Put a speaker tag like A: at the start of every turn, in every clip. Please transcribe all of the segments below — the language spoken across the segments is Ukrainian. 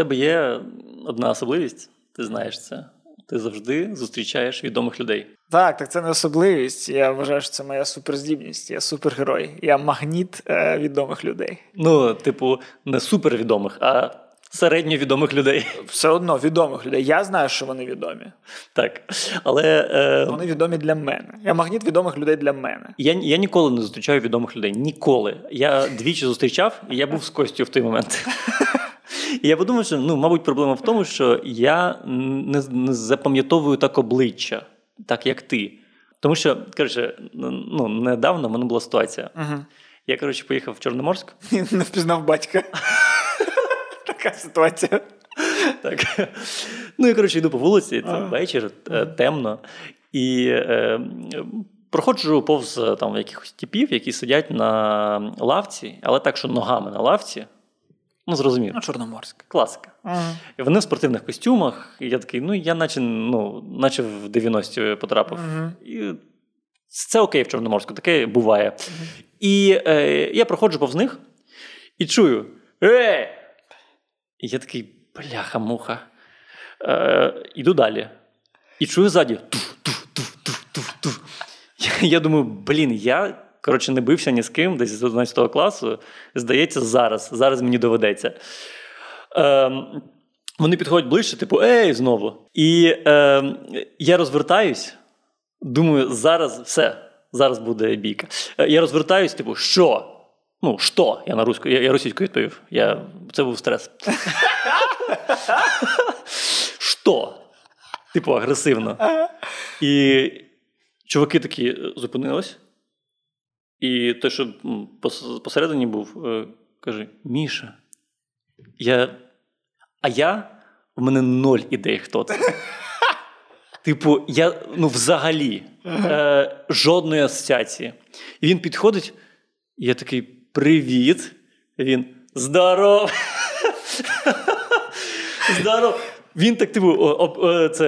A: тебе є одна особливість, ти знаєш це. Ти завжди зустрічаєш відомих людей.
B: Так, так це не особливість. Я вважаю, що це моя суперздібність. Я супергерой. Я магніт е, відомих людей.
A: Ну, типу, не супервідомих, а середньовідомих людей.
B: Все одно відомих людей. Я знаю, що вони відомі.
A: Так. Але е,
B: Вони відомі для мене. Я магніт відомих людей для мене.
A: я, я ніколи не зустрічаю відомих людей. Ніколи. Я двічі зустрічав, і я був з Костю в той момент. І я подумав, що ну, мабуть, проблема в тому, що я не, не запам'ятовую так обличчя, так як ти. Тому що, коротше, ну, недавно в мене була ситуація.
B: Угу.
A: Я, коротше, поїхав в Чорноморськ.
B: Не впізнав батька. Така ситуація.
A: Так. Ну і коротше, йду по вулиці, це вечір, е, темно. І е, проходжу повз е, там якихось типів, які сидять на лавці, але так, що ногами на лавці. Ну, зрозумів.
B: Ну, Чорноморськ.
A: Класика. І вони в спортивних костюмах. І я такий, ну я наче, ну, наче в 90-ті потрапив.
B: Мгм.
A: І це окей в Чорноморську, таке буває. І е, я проходжу повз них і чую: Ей! І я такий, бляха-муха. Е, іду далі. І чую ззаді. Туф, туф, туф, туф, туф, туф. Я, я думаю, блін, я коротше не бився ні з ким, десь з 11 класу. Здається, зараз. Зараз мені доведеться. Ем, вони підходять ближче, типу, ей, знову. І ем, я розвертаюсь, думаю, зараз все, зараз буде бійка. Е, Я розвертаюсь, типу, що? Ну, що? Я на руську, я, я російською відповів. Я, це був стрес. Що? Типу, агресивно. І чуваки такі зупинились. І той, що посередині був, е, каже: Міша, я. А я в мене ноль ідей, хто це. Типу, я ну взагалі е, жодної асоціації. І він підходить, і я такий: Привіт. Він здоров. Здоров. Він так, типу, об- е, це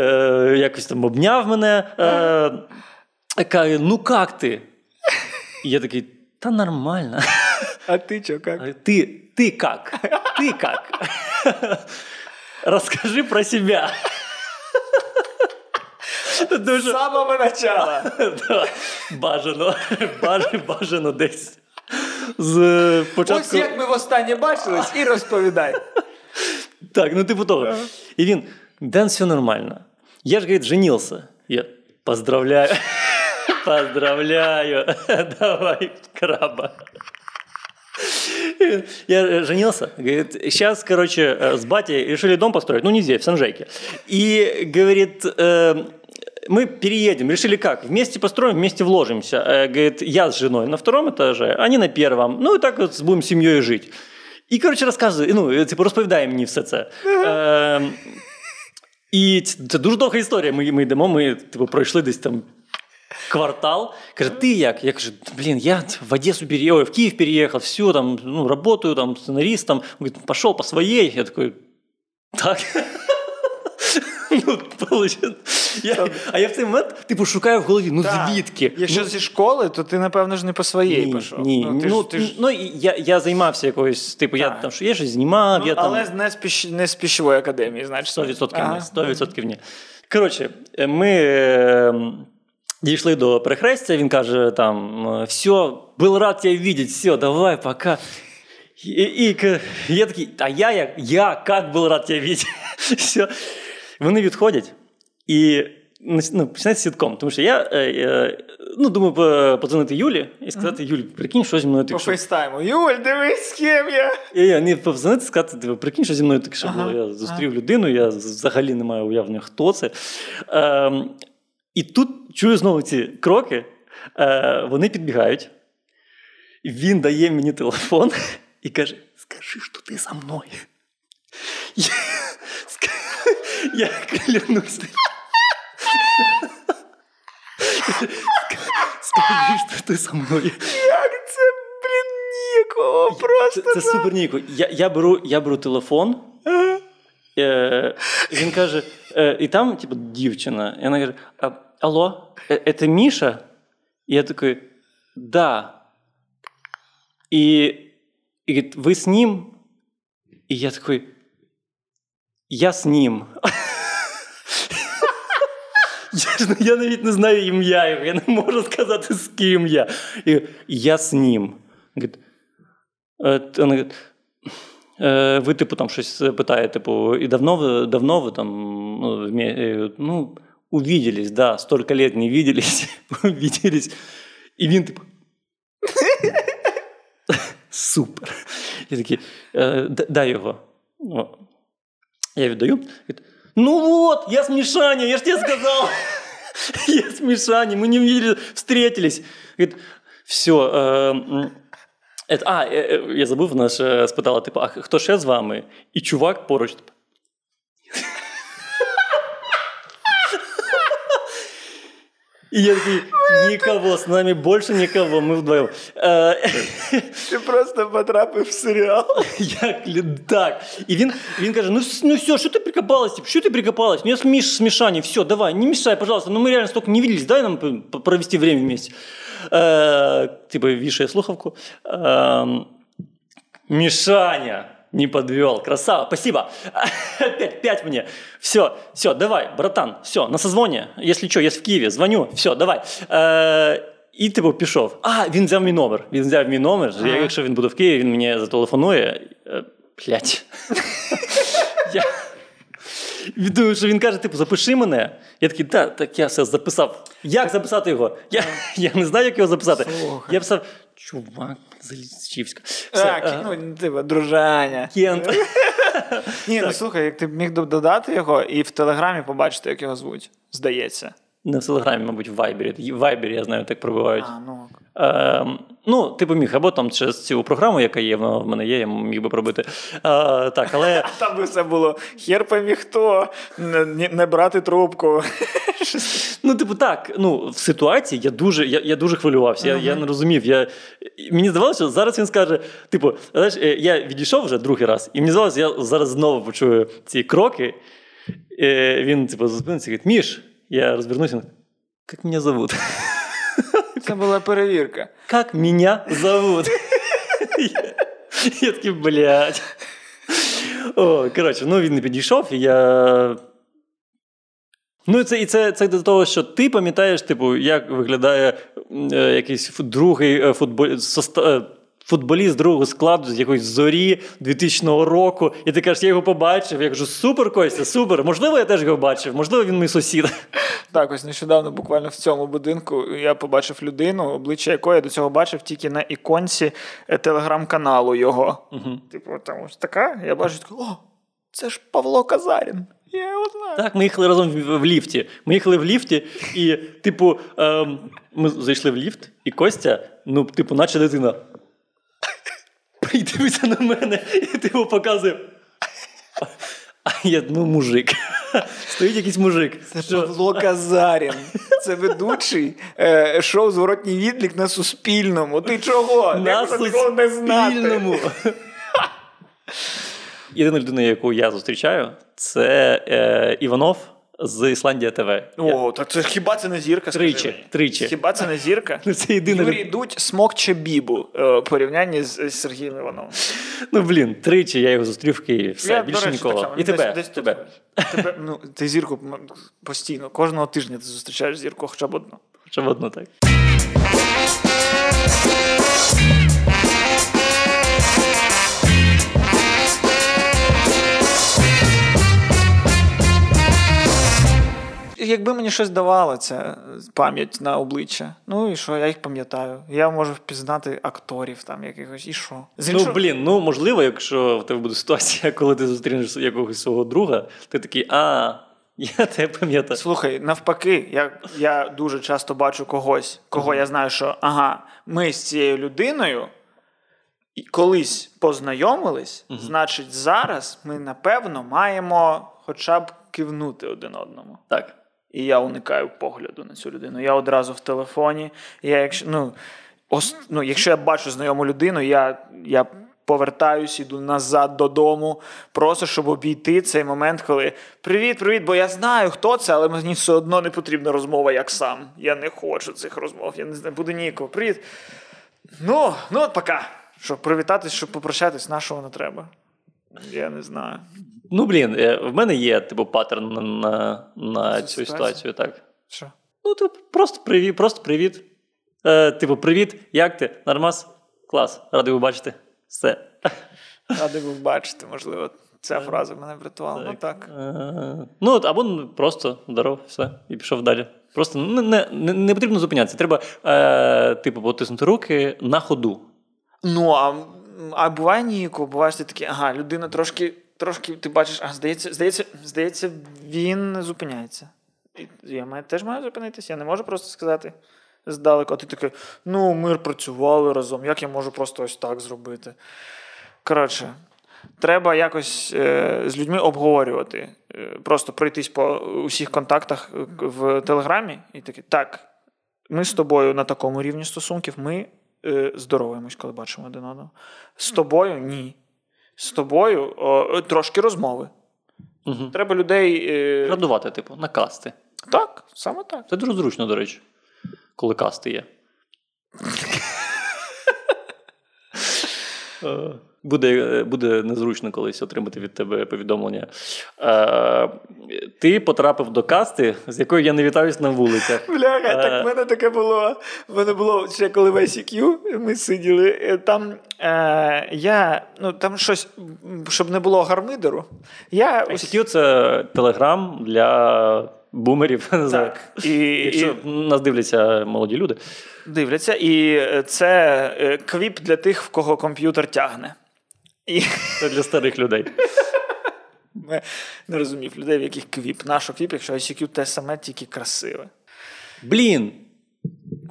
A: е, якось там обняв мене. Е, каже, ну як ти? І я такий, та нормально.
B: А ти чо, як?
A: А Ты, ты как? Ты как? Расскажи про себя.
B: З
A: Дуже
B: самого начала.
A: да, бажано, баж- бажано десь. З початку.
B: Ось як ми востаннє бачились, і розповідай.
A: Так, ну типу того. І він, Ден, все нормально. Я ж, говорит, женился. Я поздравляю. Поздравляю. Давай, краба. Я э, женился. Говорит, сейчас, короче, э, с батей решили дом построить. Ну, не здесь, в Санжейке. И, говорит, э, мы переедем. Решили как? Вместе построим, вместе вложимся. Э, Говорит, я с женой на втором этаже, они на первом. Ну, и так вот будем семьей жить. І, коротше, розказує, ну, типу, розповідає мені все це. Е, і ц- це дуже довга історія. Ми, ми йдемо, ми типу, пройшли десь там квартал. Каже, ти як? Я кажу, блін, я в Одесу переехал, ой, в Киев переехал, все, там, ну, работаю там, сценаристом. Он говорит, пошел по своей. Я такой, так. Ну. Я, а я в цей момент, типу, шукаю в голові, ну
B: Так.
A: звідки?
B: Якщо
A: ну,
B: зі школи, то ти, напевно ж не по своїй
A: ні,
B: пішов.
A: ні,
B: Ну, ти
A: ну,
B: ж, ти ж...
A: ну, я, я займався якоюсь, типу, я там що я щось знімав,
B: Ну,
A: я там.
B: але не з, піщ... не з піщової академії, значить.
A: 100%
B: Ага.
A: ні. 100% ні. Коротше, ми е, дійшли до перехрестя, він каже: там, все, був рад тебе бачити, все, давай, пока. І, і, я такий, а я як? Я як був рад тебе бачити. Все. Вони відходять і ну, починається сітком. Тому що я е, е, ну, думаю, по- подзвонити Юлі і сказати: Юль, прикинь, що зі мною
B: По
A: тільки що
B: фейстайму. Юль, дивись, з ким я.
A: я, я не позвонити, сказати, типу, прикинь, що зі мною таке що
B: Ага,
A: було. Я зустрів людину, я взагалі не маю уявлення, хто це. І тут чую знову ці кроки. Е, вони підбігають. Він дає мені телефон і каже: Скажи, що ти за мною. Я, я клянусь. Скажи, що ти за мною.
B: Як це, блін, нікого просто.
A: Це, це супер ніко. Я, я, беру, я беру телефон. Е, він каже, і там, типу, дівчина. І вона каже: «А, Алло, е, це Міша? І я такий, да. І, і говорить, ви з ним? І я такий, я з ним. Я, ж- я навіть не знаю ім'я його, я не можу сказати, з ким я. І я з ним. Говорить, е, т- вона говорить, е, ви, типу, там щось питає, типу, і давно ви, давно ви там, ну, вмі- е, ну, увиделись, да, столько лет не виделись, увиделись. І він, типу, супер. Я такий, е, «Д- дай його. О. Я віддаю. Говорить, ну вот, я с Мишаней, я ж тебе сказал. Я с Мишаней, мы не видели, встретились. Говорит, все, это, а, е, е, я забув, вона ж е, спитала, типу, а хто ще з вами? І чувак поруч. Типу. І я такий, нікого, з нами більше нікого, ми вдвоєм. Е,
B: Ти просто потрапив в серіал.
A: Як лі- так. І він, він каже: ну, с- ну все, що ти прикопалась? Типу, що ти прикопалась? Ну я смеш, смешание, все, давай, не мешай, пожалуйста. Ну мы реально столько не виделись, дай нам п- п- провести время вместе. Э, типа, вішає слухавку. Эм, Мишаня не подвел. Красава, спасибо. Опять, пять мне. Все, все, давай, братан, все, на созвоне. Если что, я в Києві, звоню, все, давай. Е, і типу пішов. А, він взяв мій номер. Він взяв мій номер.
B: Ага.
A: Я, якщо він буде в Києві, він мені зателефонує. Е, Блять. Я що він каже: типу, запиши мене. Я такий, так, так я все записав. Як записати його? Я, я не знаю, як його записати.
B: Слухай.
A: Я писав, чувак, Залічівська.
B: Так, ну, типу, дружання.
A: Кент.
B: Ні, ну слухай, як ти б міг додати його і в Телеграмі побачити, як його звуть, здається.
A: Не в Телеграмі, мабуть, в Вайбері. В Вайбері, я знаю, так пробивають.
B: А, ну.
A: Е, ну, ти типу міг, або там через цю програму, яка є, вона в мене є, я міг би пробити. Е, так, але
B: Там би все було хер поймі хто, не, не- брати трубку.
A: Ну, типу, так, ну, в ситуації я дуже, я, я дуже хвилювався. Я, я не розумів. Я, мені здавалося, що зараз він скаже: типу, знаєш, е, я відійшов вже другий раз, і мені здавалося, я зараз знову почую ці кроки. Е, Він, типу, зупиниться і говорить: Міш, я розвернуся. Як мене зовут?
B: Це була перевірка.
A: Як мене зовут? Я- такий, блядь. О, коротше, ну він не підійшов, і я. Ну, і це, і це, це до того, що ти пам'ятаєш, типу, як виглядає е, якийсь другий е, футбол... соста- е, футболіст другого складу з якоїсь зорі 2000 року, і ти кажеш, я його побачив. Я кажу, супер, Костя, супер. Можливо, я теж його бачив, можливо, він мій сусід.
B: Так, ось нещодавно, буквально в цьому будинку, я побачив людину, обличчя якої я до цього бачив тільки на іконці е, телеграм-каналу його. Типу, там ось така. Я бачу, такий, о, це ж Павло Казарін. Я його знаю.
A: Так, ми їхали разом в, в ліфті. Ми їхали в ліфті, і, типу, ем, ми зайшли в ліфт, і Костя, ну, типу, наче дитина. І дивиться на мене, і типу показує. А я, ну, мужик. Стоїть якийсь мужик.
B: Це Павло Казарін. Це ведучий е, шоу Зворотній відлік на Суспільному. Ти чого?
A: На? Суспільному. Єдина людина, яку я зустрічаю, це е, Іванов з Ісландія ТВ.
B: О, так це хіба це не зірка? скажи
A: Тричі,
B: мені?
A: тричі.
B: Хіба це не зірка?
A: Ну, Це єдина
B: Юрій. Дудь смокче бібу е, в порівнянні з, з Сергієм Івановим.
A: Ну, блін, тричі я його зустрів в Києві. Все,
B: Я,
A: більше нікого. І тебе.
B: десь тут.
A: тебе.
B: тебе ну, ти зірку постійно, кожного тижня ти зустрічаєш зірку хоча б одну.
A: Хоча б одно так.
B: Якби мені щось давало ця пам'ять на обличчя, ну і що, я їх пам'ятаю. Я можу впізнати акторів там якихось, і що? З
A: Ну, блін, ну можливо, якщо в тебе буде ситуація, коли ти зустрінеш якогось свого друга, ти такий, а, я тебе пам'ятаю.
B: Слухай, навпаки, я, я дуже часто бачу когось, кого я знаю, що ага, ми з цією людиною колись познайомились, значить, зараз ми напевно маємо хоча б кивнути один одному.
A: Так.
B: І я уникаю погляду на цю людину. Я одразу в телефоні. Я, якщо, ну, ос, ну, якщо я бачу знайому людину, я, я повертаюсь, іду назад додому, просто щоб обійти цей момент, коли привіт, привіт, бо я знаю, хто це, але мені все одно не потрібна розмова як сам. Я не хочу цих розмов, я не знаю, буде ніякого. Привіт. Ну, ну, от пока. Щоб привітатись, щоб попрощатись, нашого не треба. Я не знаю.
A: Ну, блін, е, в мене є, типу, паттерн на, на, на
B: Цю ситуацію?
A: ситуацію, так.
B: Що?
A: Ну, типу, просто привіт, просто привіт. Е, типу, привіт, як ти? Нормас? Клас, радий ви бачити. Все.
B: Радий був бачити, можливо, ця фраза мене врятувала. Ну так.
A: Е, Ну, от, або ну, просто здоров, все, і пішов далі. Просто не, не, не, не потрібно зупинятися. Треба, е, типу, потиснути руки на ходу.
B: Ну, а, а буває ніяко, буває, ти такий, ага, людина трошки, трошки ти бачиш, а здається, здається, здається, він зупиняється. І я маю, теж маю зупинитися, я не можу просто сказати здалеку, а ти такий, ну, ми працювали разом, як я можу просто ось так зробити. Коротше, треба якось е, з людьми обговорювати, е, просто пройтись по усіх контактах е, в Телеграмі і такі, так, ми з тобою на такому рівні стосунків, ми е, здороваємось, коли бачимо один одного. З тобою ні. З тобою о, трошки розмови.
A: Угу.
B: Треба людей. Е,
A: Радувати, типу, на касти.
B: так, саме так.
A: Це дуже зручно, до речі, коли касти є. Буде, буде незручно колись отримати від тебе повідомлення. Е, ти потрапив до касти, з якою я не вітаюсь на вулицях.
B: Бляха,
A: Е.
B: так в мене таке було. В мене було ще коли в ICQ ми сиділи. е, Там е, я, ну там щось, щоб не було гармидеру. Я
A: ICQ – це телеграм для бумерів.
B: так. І,
A: Якщо
B: і
A: нас дивляться молоді люди.
B: дивляться, і це е, QIP для тих, в кого комп'ютер тягне. І
A: Це для старих людей.
B: ми не розумів людей, в яких квіп. Нащо квіп, якщо ICQ те саме, тільки красиве.
A: Блін!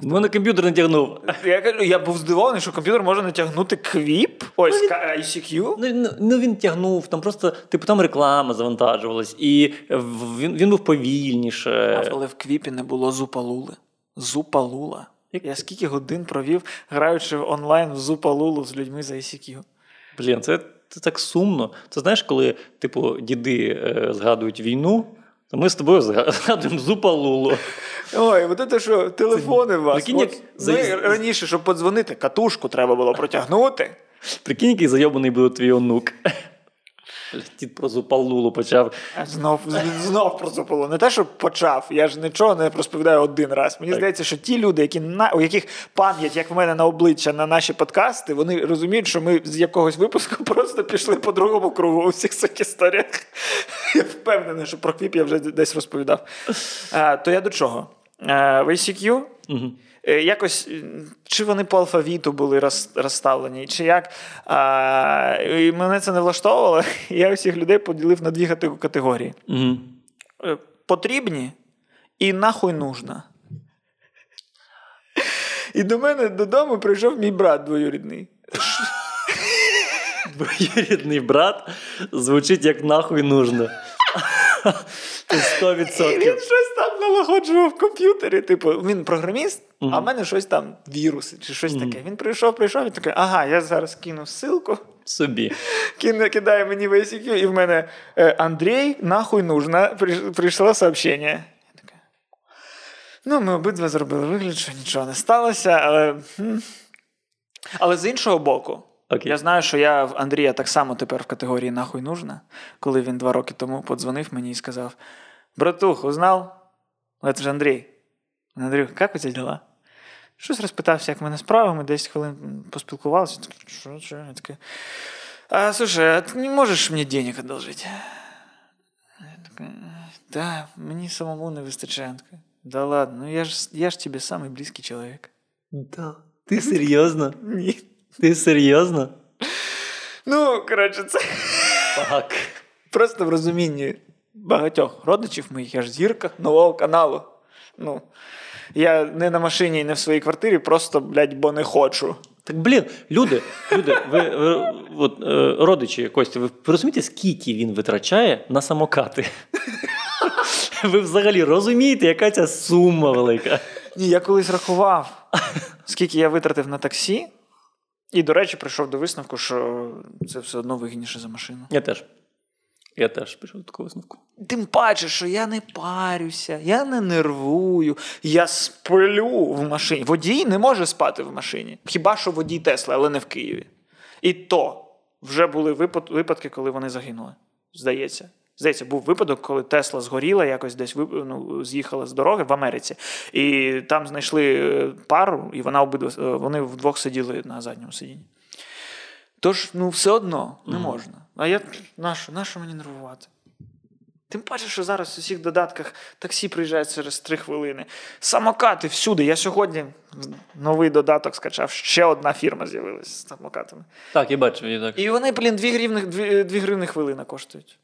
A: В мене комп'ютер не тягнув.
B: Я кажу, я був здивований, що комп'ютер може натягнути квіп. Ось ка- ICQ.
A: Ну, ну, ну він тягнув, там просто, типу, там реклама завантажувалась, і він, він був повільніше.
B: Але в квіпі не було зупалули. Зупалула. Я скільки годин провів, граючи онлайн в зупалулу з людьми за ICQ.
A: Блін, це, це так сумно. Це знаєш, коли, типу, діди е, згадують війну, то ми з тобою зга- згадуємо Зупалулу.
B: Ой, от це що, телефони у вас.
A: прикинь, як
B: От
A: за-
B: ми раніше, щоб подзвонити, катушку треба було протягнути.
A: Прикинь, який зайобаний буде твій онук. Дід про Зупалулу почав.
B: Знов, він знов про зупалу. Не те, що почав, я ж нічого не розповідаю один раз. Мені
A: Так.
B: здається, що ті люди, які на, у яких пам'ять, як в мене на обличчя на наші подкасти, вони розуміють, що ми з якогось випуску просто пішли по другому кругу у всіх цих історіях. Я впевнений, що про QIP я вже десь розповідав. А, то я до чого? А, в ICQ
A: Угу.
B: Е, Якось чи вони по алфавіту були роз, розставлені, чи як. А, і мене це не влаштовувало. Я усіх людей поділив на дві категорії:
A: Угу.
B: Е, потрібні і нахуй нужно. І до мене додому прийшов мій брат двоюрідний.
A: Двоюрідний брат звучить як нахуй нужно. Сто
B: І він щось там налагоджував в комп'ютері. Типу, він програміст, а в мене щось там віруси чи щось таке. Він прийшов, прийшов і такий, ага, я зараз кину ссылку.
A: Собі.
B: Кин- кидає мені в ICQ, і в мене е, Андрій, нахуй нужно, прийшло сообщення. Ну, ми обидва зробили вигляд, що нічого не сталося, але. Але з іншого боку,
A: Окей.
B: я знаю, що я в Андрія так само тепер в категорії нахуй нужно, коли він два роки тому подзвонив мені і сказав: Братух, узнав? Це ж Андрій. Андрій, як у тебе діла? Щось розпитався, як в мене справи, ми 10 хвилин поспілкувалися. Такий, Що, що? Я такий, а, слушай, а ты не можешь мне денег такой, да, мне самому не вистачає. Да ладно, ну я ж, я ж тебе самый близкий человек.
A: Да. Ти серйозно?
B: Ні.
A: Ти серйозно?
B: Ну, коротше, це
A: Так.
B: просто в розумінні багатьох родичів моїх, я ж зірка нового каналу. Ну, я не на машині і не в своїй квартирі, просто, блядь, бо не хочу.
A: Так, блін, люди, люди, ви, ви от, е, родичі Костя, ви розумієте, скільки він витрачає на самокати? Ви взагалі розумієте, яка ця сума велика?
B: Ні, я колись рахував, скільки я витратив на таксі, і, до речі, прийшов до висновку, що це все одно вигідніше за машину.
A: Я теж. Я теж пішов до такого висновку.
B: Тим паче, що я не парюся, я не нервую, я сплю в машині. Водій не може спати в машині. Хіба що водій Тесли, але не в Києві. І то вже були випадки, коли вони загинули. Здається. Здається, був випадок, коли Тесла згоріла, якось десь ну, з'їхала з дороги в Америці. І там знайшли е, пару, і вона обидва е, вони вдвох сиділи на задньому сидінні. Тож, ну, все одно не можна. А я нащо, нащо мені нервувати? Тим паче, що зараз у всіх додатках таксі приїжджають через три хвилини. Самокати всюди. Я сьогодні новий додаток скачав. Ще одна фірма з'явилася з самокатами.
A: Так, я бачив її так.
B: І вони, блін, 2 гривни, 2, 2 гривни хвилина коштують.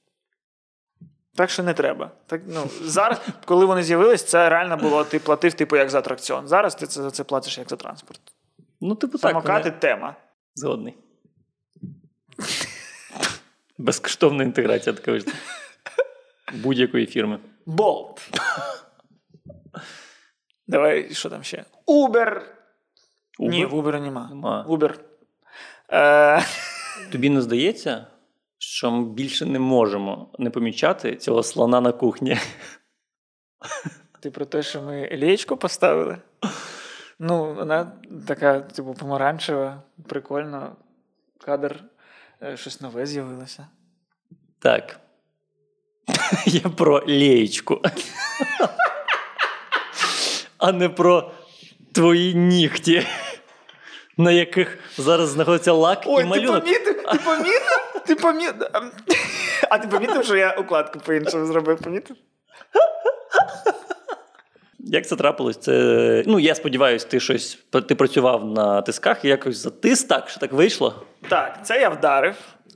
B: Так що не треба. Так, ну, зараз, коли вони з'явились, це реально було, ти платив, типу, як за атракціон. Зараз ти це, за це платиш як за транспорт.
A: Ну, типу, так.
B: Самокати
A: вони-
B: тема.
A: Згодний. Безкоштовна інтеграція така вийшла. Будь-якої фірми.
B: Болт. Давай, що там ще? Uber. Ні, в Uber нема.
A: Нема.
B: Uber. Е,
A: Тобі не здається, що ми більше не можемо не помічати цього слона на кухні?
B: ти про те, що ми лієчку поставили? Ну, вона така, типу, помаранчева, прикольно. Кадр, е, щось нове з'явилося.
A: Так. Я про леєчку. А не про твої нігті, на яких зараз знаходиться лак і
B: Ой, ти
A: малюнок.
B: помітив? Ти помітив? Ти помітив? А ти помітив, що я укладку по-іншому зробив? Помітив?
A: Як це трапилось? Це ну я сподіваюся, ти щось ти працював на тисках і якось затис так, що так вийшло.
B: Так, це я вдарив.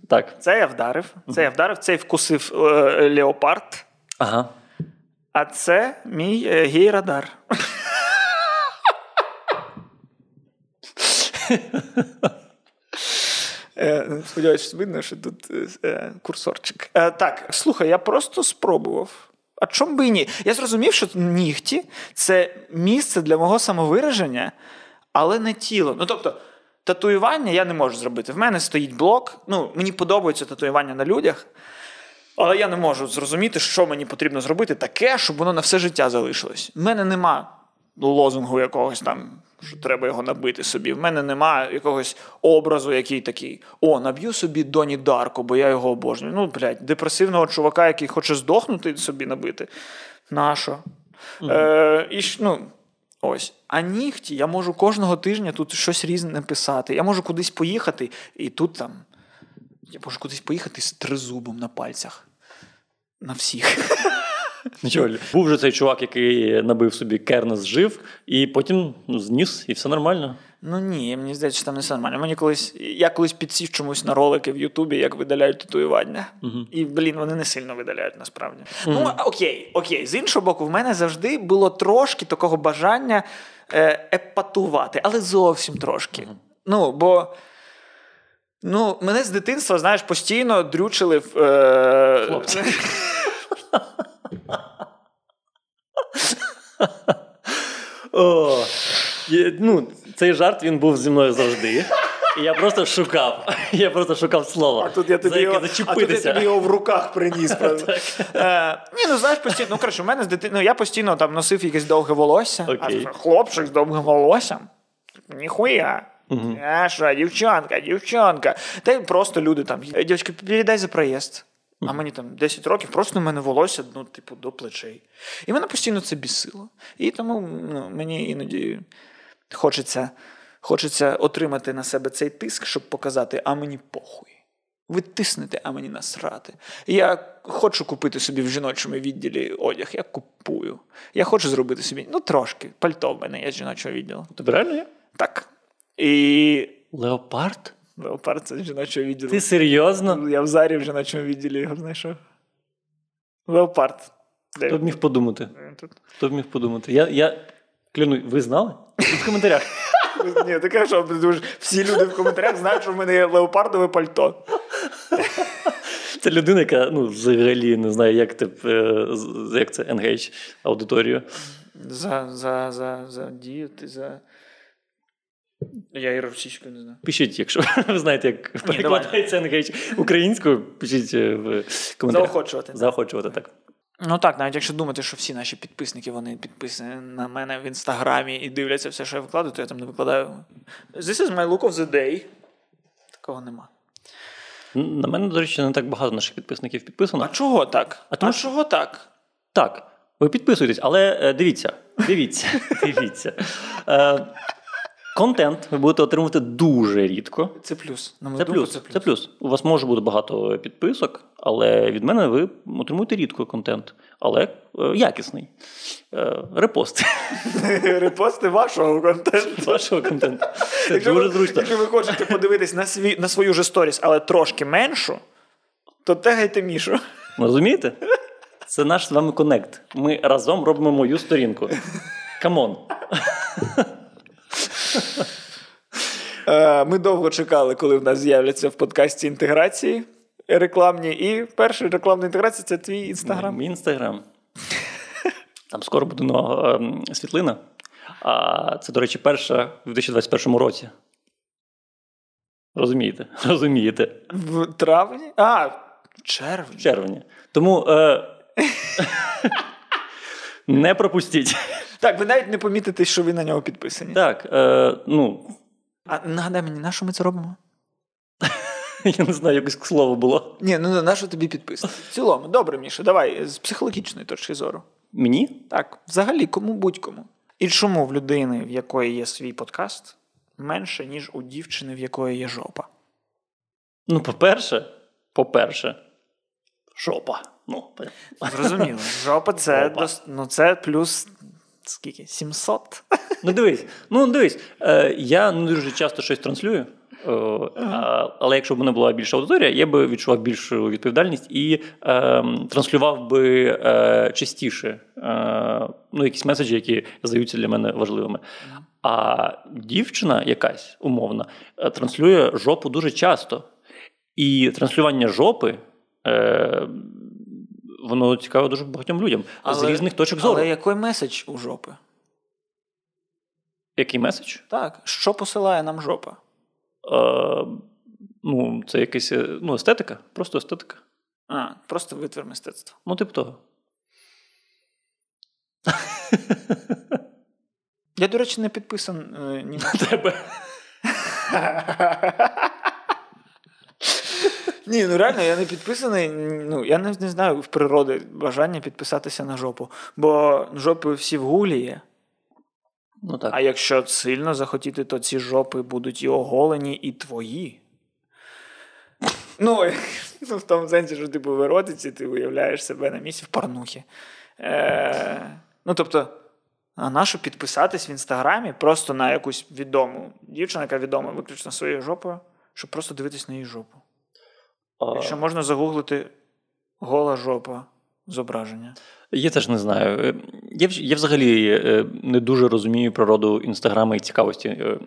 A: Так.
B: Це я вдарив. Це я вдарив, цей вкусив е, леопард.
A: Ага.
B: А це мій е, гей-радар. Е, Сподіваюся, що видно, що тут е, курсорчик. Е, Так, слухай, я просто спробував. А чому би і ні? Я зрозумів, що нігті це місце для мого самовираження, але не тіло. Ну тобто, татуювання я не можу зробити. В мене стоїть блок. Ну, мені подобається татуювання на людях. Але я не можу зрозуміти, що мені потрібно зробити таке, щоб воно на все життя залишилось. У мене нема лозунгу якогось там, що треба його набити собі. В мене нема якогось образу, який такий: о, наб'ю собі Доні Дарко, бо я його обожнюю. Ну, блядь, депресивного чувака, який хоче здохнути, собі набити. Нащо? Е, і ну, Ось. А нігті я можу кожного тижня тут щось різне написати. Я можу кудись поїхати, і тут там. Я можу кудись поїхати з тризубом на пальцях. На всіх.
A: Нічого. Був же цей чувак, який набив собі кернес жив, і потім ну, зніс, і все нормально.
B: Ну ні, мені здається, що там не все нормально. Мені колись, я колись підсів чомусь на ролики в Ютубі, як видаляють татуювання. І, блін, вони не сильно видаляють насправді. Ну, окей, окей. З іншого боку, в мене завжди було трошки такого бажання е, епатувати, але зовсім трошки. Ну, бо. Ну, мене з дитинства, знаєш, постійно дрючили в. Е...
A: О, є- ну, цей жарт він був зі мною завжди. І я просто шукав. Я просто шукав слово.
B: А тут я тобі,
A: за яке
B: його, а тут я
A: зачепитися.
B: тобі його в руках приніс. правда. Е, ні, ну знаєш, постійно, ну коротше, у мене з дитини, ну, я постійно там носив якесь довге волосся, а
A: Окей.
B: це хлопчик з довгим волоссям. Ніхуя. А що, дівчонка, дівчонка. Та й просто люди там. «Е, Дівчатка, передай за проїзд. А мені там 10 років, просто в мене волосся, ну, типу, до плечей. І мене постійно це бісило. І тому ну, мені іноді хочеться, хочеться отримати на себе цей тиск, щоб показати, а мені похуй. Ви тиснете, а мені насрати. Я хочу купити собі в жіночому відділі одяг, я купую. Я хочу зробити собі, ну трошки, пальто в мене є з жіночого відділу.
A: Тобі реально є?
B: Так. І
A: Леопард?
B: Леопард це жіночого відділу.
A: Ти серйозно?
B: Я в зарі в жіночому відділі його знайшов. Леопард. Де
A: Хто б міг подумати?
B: Тут.
A: Хто б міг подумати? Я, я кляну, ви знали? В коментарях.
B: Ні, таке, що всі люди в коментарях знають, що в мене є леопардове пальто.
A: Це людина, яка ну, взагалі не знає, як ти е, як це engage аудиторію.
B: За, за, за, за діяти, за. Я і російською не знаю.
A: Пишіть, якщо ви знаєте, як перекладається engage українською, пишіть е, в коментарях.
B: Заохочувати.
A: Заохочувати, так.
B: Ну так, навіть якщо думати, що всі наші підписники вони підписані на мене в інстаграмі і дивляться все, що я викладаю, то я там не викладаю. This is my look of the day. Такого нема.
A: На мене, до речі, не так багато наших підписників підписано.
B: А чого так?
A: А
B: А,
A: тому
B: чого так?
A: Так, ви підписуєтесь, але е, дивіться, дивіться, дивіться. Контент ви будете отримувати дуже рідко.
B: Це плюс. На мою
A: Це
B: думку,
A: плюс, це плюс. У вас може бути багато підписок, але від мене ви отримуєте рідко контент, але е, якісний. Е, репост
B: Репости вашого контенту.
A: вашого контенту. Це
B: Якщо
A: дуже
B: ви,
A: зручно.
B: якщо ви хочете подивитись на, свій, на свою же сторіс, але трошки меншу, то тегайте Мішу.
A: Розумієте? Це наш з вами connect. Ми разом робимо мою сторінку. Come on.
B: Е, Ми довго чекали, коли в нас з'являться в подкасті інтеграції рекламні. І перша рекламна інтеграція це твій інстаграм.
A: Мій інстаграм. Там скоро буде нова ем, світлина. А це, до речі, перша в 2021 році. Розумієте? Розумієте.
B: В травні? А, в червні.
A: В червні. Тому е, не пропустіть.
B: Так, ви навіть не помітите, що ви на нього підписані.
A: Так, е, ну,
B: А нагадай мені, на що ми це робимо?
A: я не знаю, якось слово було.
B: Ні, ну на що тобі підписати? В цілому, добре, Міша, давай з психологічної точки зору.
A: Мені?
B: Так, взагалі, кому будь-кому. І чому в людини, в якої є свій подкаст, менше, ніж у дівчини, в якої є жопа?
A: Ну, по-перше, по-перше, жопа. Ну,
B: Зрозуміло. Жопа це, дос- ну, це плюс скільки? 700?
A: Ну дивись, ну дивись, е, я не дуже часто щось транслюю. е, а, але якщо б мене була більша аудиторія, я би відчував більшу відповідальність і е, транслював би е, частіше ну, якісь меседжі, які здаються для мене важливими. А дівчина якась умовна транслює жопу дуже часто. І транслювання жопи. Е, Воно цікаво дуже багатьом людям з різних точок зору.
B: Але який меседж у жопи?
A: Який меседж?
B: Так, що посилає нам жопа?
A: Е, ну, це якась е, ну, естетика, просто естетика.
B: А, просто витвір мистецтва.
A: Ну, типу того.
B: Я, до речі, не підписан е, ні на
A: Тебе.
B: Ні, ну реально, я не підписаний. Ну, я не, не знаю в природи бажання підписатися на жопу. Бо жопи всі в гулі є.
A: Ну так.
B: А якщо сильно захотіти, то ці жопи будуть і оголені, і твої. Ну, ну в тому сенсі, що типу в ти уявляєш себе на місці в порнухі. Е, ну, тобто, а нащо підписатись в інстаграмі просто на якусь відому дівчину, яка відома виключно своєю жопою, щоб просто дивитись на її жопу. Якщо можна загуглити гола жопа зображення.
A: Я теж не знаю. Е, Я, я взагалі е, не дуже розумію природу інстаграма і цікавості е,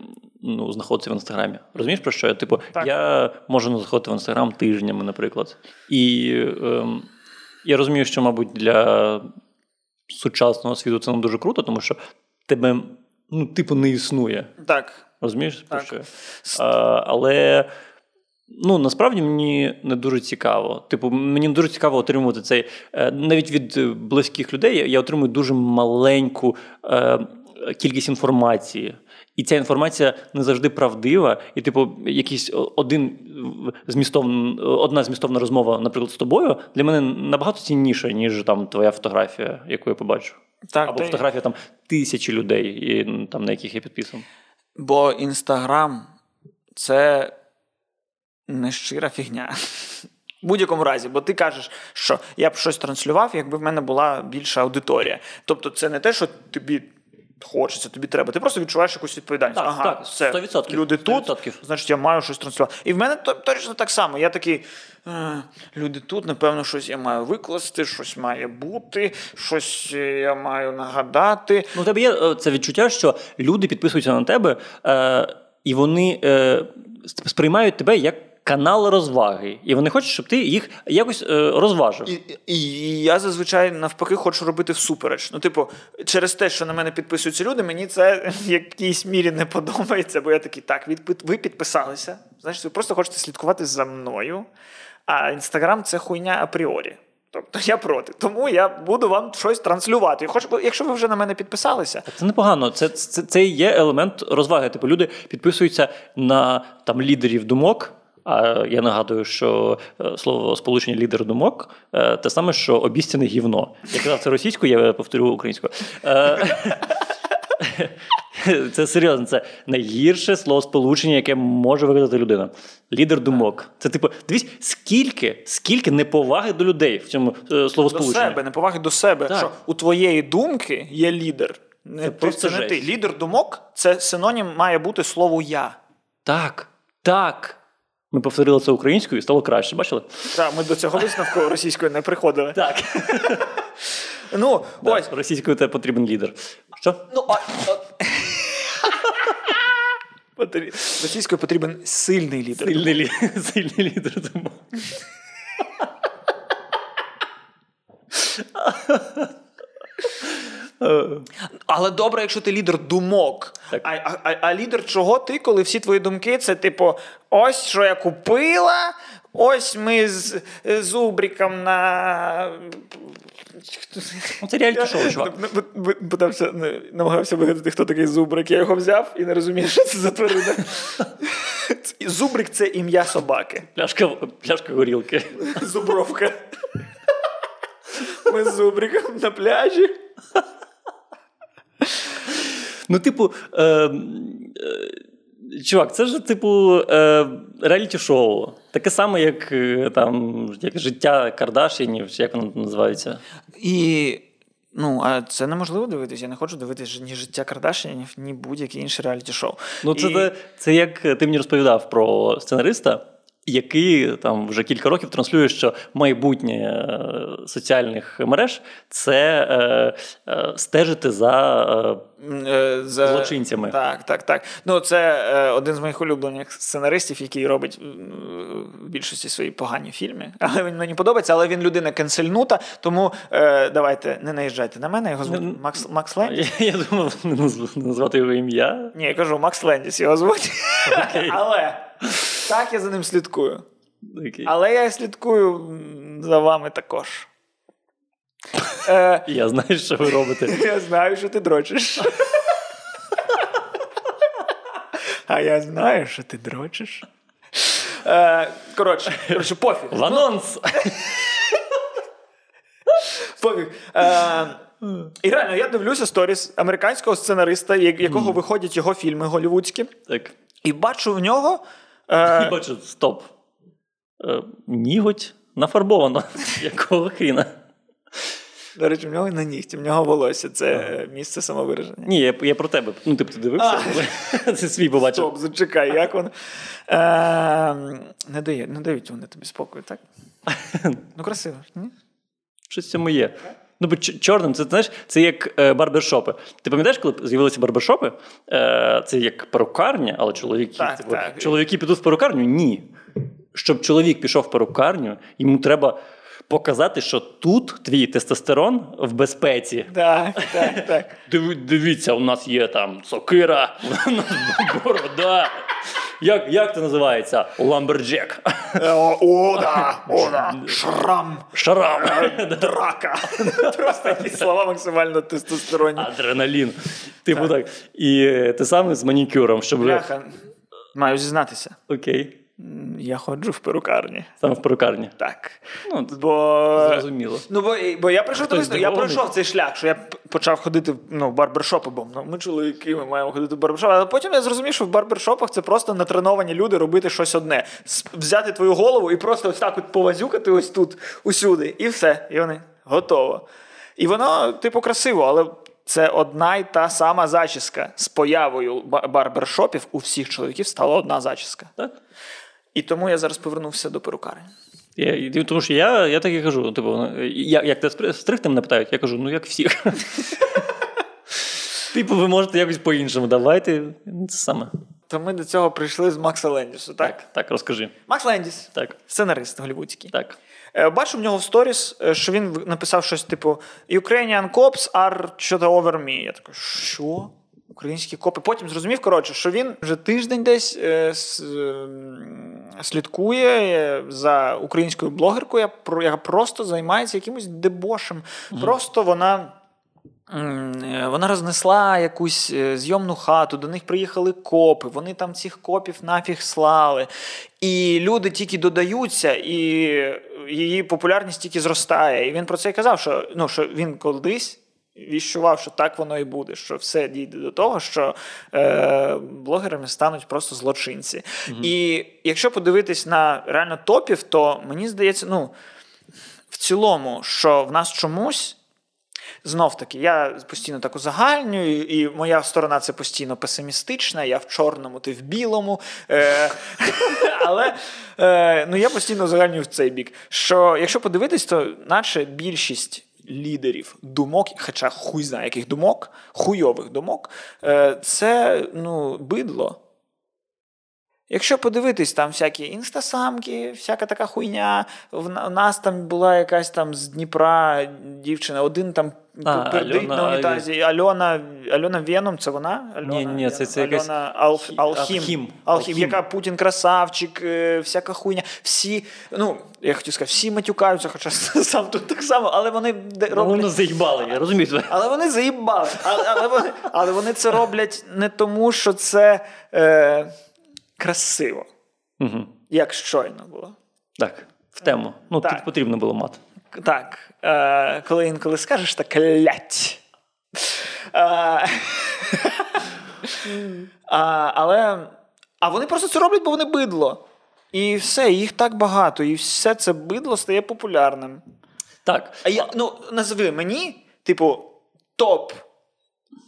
A: ну, знаходитися в інстаграмі. Розумієш про що? я? Типу,
B: Так.
A: я можу не заходити в інстаграм тижнями, наприклад. І ем, я розумію, що, мабуть, для сучасного світу це не дуже круто, тому що тебе, ну, типу, не існує.
B: Так.
A: Розумієш, про
B: Так.
A: що? А, але ну, насправді мені не дуже цікаво. Типу, мені не дуже цікаво отримувати цей. е, Навіть від е, близьких людей я- отримую дуже маленьку е, кількість інформації. І ця інформація не завжди правдива. І, типу, якийсь один змістов, одна змістовна розмова, наприклад, з тобою, для мене набагато цінніша, ніж там твоя фотографія, яку я побачу.
B: Так,
A: Або
B: та
A: фотографія там тисячі людей, і, там, на яких я підписаний.
B: Бо Інстаграм це не щира фігня. В будь-якому разі, бо ти кажеш, що я б щось транслював, якби в мене була більша аудиторія. Тобто, це не те, що тобі хочеться, тобі треба. Ти просто відчуваєш якусь відповідальність.
A: Так,
B: ага,
A: так,
B: все,
A: 100%,
B: люди
A: 100%.
B: значить, я маю щось транслювати. І в мене точно так само. Я такий, «Е, люди тут, напевно, щось я маю викласти, щось має бути, щось е, я маю нагадати.
A: Ну, у тебе є е, це відчуття, що люди підписуються на тебе, е, і вони е, сприймають тебе як канал розваги. І вони хочуть, щоб ти їх якось е, розважив.
B: І, і, і я зазвичай навпаки хочу робити всупереч. Ну, типу, через те, що на мене підписуються люди, мені це в якійсь мірі не подобається, бо я такий, так, ви підписалися. Значить, ви просто хочете слідкувати за мною. А інстаграм це хуйня апріорі. Тобто я проти. Тому я буду вам щось транслювати. Хоч, якщо ви вже на мене підписалися,
A: Це непогано. Це, це, це є елемент розваги. Типу, люди підписуються на там лідерів думок. А я нагадую, що е, слово сполучення лідер думок е, те саме, що обіцяне гівно. Я казав це російською, я повторю українською. Е, Це серйозно, це найгірше слово сполучення, яке може виказати людина. Лідер думок. Це типу, дивись, скільки, скільки неповаги до людей в цьому е,
B: До себе, неповаги до себе.
A: Так.
B: Що у твоєї думки є лідер. Не,
A: Це
B: ти-
A: просто
B: це не ти. Лідер думок це синонім має бути слову я.
A: Так, так. Ми повторили це українською і стало краще. Бачили?
B: Так, ми до цього висновку російською не приходили.
A: Так.
B: Ну, ось.
A: Російською тебе потрібен лідер. Що?
B: Ну. Російською потрібен сильний лідер.
A: Сильний, лі... Сильний лідер думок.
B: Але добре, якщо ти лідер думок. А, а, а, лідер чого ти, коли всі твої думки це типу: ось що я купила, ось ми з зубриком на.
A: Ну, це реаліті-шоу, чувак.
B: Ну, бо- бо- Питався, намагався вигадати, хто такий зубрик. Я його взяв і не розумію, що це за тварина. Зубрик це ім'я собаки.
A: Пляшка, пляшка горілки.
B: Зубровка. Ми з зубриком на пляжі.
A: Ну, типу, е, е, чувак, це ж, типу, е, реаліті-шоу. Таке саме, як е, там, як життя Кардашінів, чи як воно називається.
B: І. Ну, а це неможливо дивитися. Я не хочу дивитися ні життя Кардашинів, ні будь-яке інше реаліті-шоу.
A: Ну, це,
B: І-
A: це, це як ти мені розповідав про сценариста, який там вже кілька років транслює, що майбутнє е, соціальних мереж це е, е, стежити за. Е,
B: за...
A: Злочинцями.
B: Так, так, так. Ну, це е, один з моїх улюблених сценаристів, який робить в більшості свої погані фільми. Але він мені подобається, але він людина кенсельнута, тому е, давайте не наїжджайте на мене. Його звуть
A: Ну,
B: Макс, Макс Лендіс.
A: я, я думав назвати його ім'я.
B: Ні, я кажу, Макс Лендіс його звуть.
A: Окей.
B: Але так я за ним слідкую.
A: Окей.
B: Але я слідкую за вами також. Е,
A: Я знаю, що ви робите.
B: Я знаю, що ти дрочиш. А я знаю, що ти дрочиш. Е, коротше, коротше, пофіг.
A: В анонс.
B: пофіг. Е, і реально, я дивлюся сторіс американського сценариста, якого виходять його фільми голівудські,
A: Так.
B: і бачу в нього. Е,
A: І бачу, стоп. Е, Ніготь нафарбовано. Якого хріна?
B: До речі, в нього не нігті, в нього волосся. Це е, місце самовираження.
A: Ні, я, я про тебе. Ну, типу, ти дивився? Це свій побачив.
B: Стоп, зачекай, як воно. Е, не, дає, не дають вони тобі спокою, так? Ну, красиво, ні?
A: Щось в цьому є. Ну, бо чорним, це знаєш, це як е, барбершопи. Ти пам'ятаєш, коли з'явилися барбершопи? Е, це як перукарня, але чоловіки.
B: Так,
A: типу,
B: так.
A: Чоловіки підуть в перукарню? Ні. Щоб чоловік пішов в перукарню, йому треба показати, що тут твій тестостерон в безпеці.
B: Так, так, так.
A: Дивіться, у нас є там сокира, у нас борода. Як, як це називається? Lumberjack.
B: Е, О, да, о, да. Шрам.
A: Шарам.
B: Драка. Просто якісь слова максимально тестостеронні.
A: Адреналін. Типу так. І е, те саме з манікюром, щоб.
B: Бляха. Маю зізнатися.
A: Окей.
B: Я ходжу в перукарні.
A: Саме в перукарні.
B: Так.
A: Ну,
B: Бо.
A: зрозуміло.
B: Ну, бо, бо я прийшов до
A: Хтось
B: я пройшов цей шлях, що я почав ходити ну, в барбершопи, бо ну, ми чоловіки, ми маємо ходити в барбершопи. Але потім я зрозумів, що в барбершопах це просто натреновані люди робити щось одне. Взяти твою голову і просто ось так от повазюкати ось тут, усюди, і все. І вони готово. І воно, типу, красиво, але. Це одна й та сама зачіска. З появою барбершопів у всіх чоловіків стала одна зачіска.
A: Так?
B: І тому я зараз повернувся до перукарні.
A: Я, тому що я, я так і кажу: типу, ну, як, як те стри- стригти мене питають, я кажу, ну як всіх. Типу, ви можете якось по-іншому. Давайте це саме.
B: То ми до цього прийшли з Макса Лендісу, так?
A: Так, так, розкажи.
B: Макс Лендіс,
A: Так,
B: сценарист голівудський.
A: так.
B: Е, Бачу в нього в сторіс, е, що він написав щось типу Ukrainian cops are over me. Я такий, що? Українські копи. Потім зрозумів, коротше, що він вже тиждень десь е, с- м, слідкує е, за українською блогеркою, яка просто займається якимось дебошем. Просто вона Е, вона рознесла якусь е, зйомну хату, до них приїхали копи, вони там цих копів нафіг слали. І люди тільки додаються, і її популярність тільки зростає. І він про це і казав, що ну, що він колись віщував, що так воно і буде, що все дійде до того, що е, блогерами стануть просто злочинці. Угу. І якщо подивитись на реально топів, то мені здається, ну в цілому, що в нас чомусь. Знов таки, я постійно так узагальнюю, і моя сторона це постійно песимістична, я в чорному, ти в білому. Е, Але е, ну, я постійно узагальнюю в цей бік. Що якщо подивитись, то наче більшість лідерів думок, хоча хуй знає яких думок, хуйових думок, е, це ну, бидло. Якщо подивитись, там всякі інстасамки, всяка така хуйня. В нас там була якась там з Дніпра дівчина, один там
A: а, пердить
B: на унітазі. Альона Альона Веном, це вона?
A: Альона, ні, ні, це, це
B: Альона
A: якась...
B: Ал, Алхім,
A: Алхім.
B: Алхім, яка Путін красавчик, е, всяка хуйня. Всі, ну, я хотів сказати, всі матюкаються, хоча сам тут так само, але вони
A: роблять... Ну, вони заїбали, я розумію.
B: Але вони заїбали. Але, але, вони, але вони це роблять не тому, що це. Е, красиво,
A: Угу.
B: як щойно було.
A: Так, в тему. Ну, так. тут потрібно було мати.
B: Так. Е, Коли інколи скажеш, так лять. Е, а, Але а вони просто це роблять, бо вони бидло. І все, їх так багато, і все це бидло стає популярним.
A: Так.
B: А я, ну, назви мені, типу, топ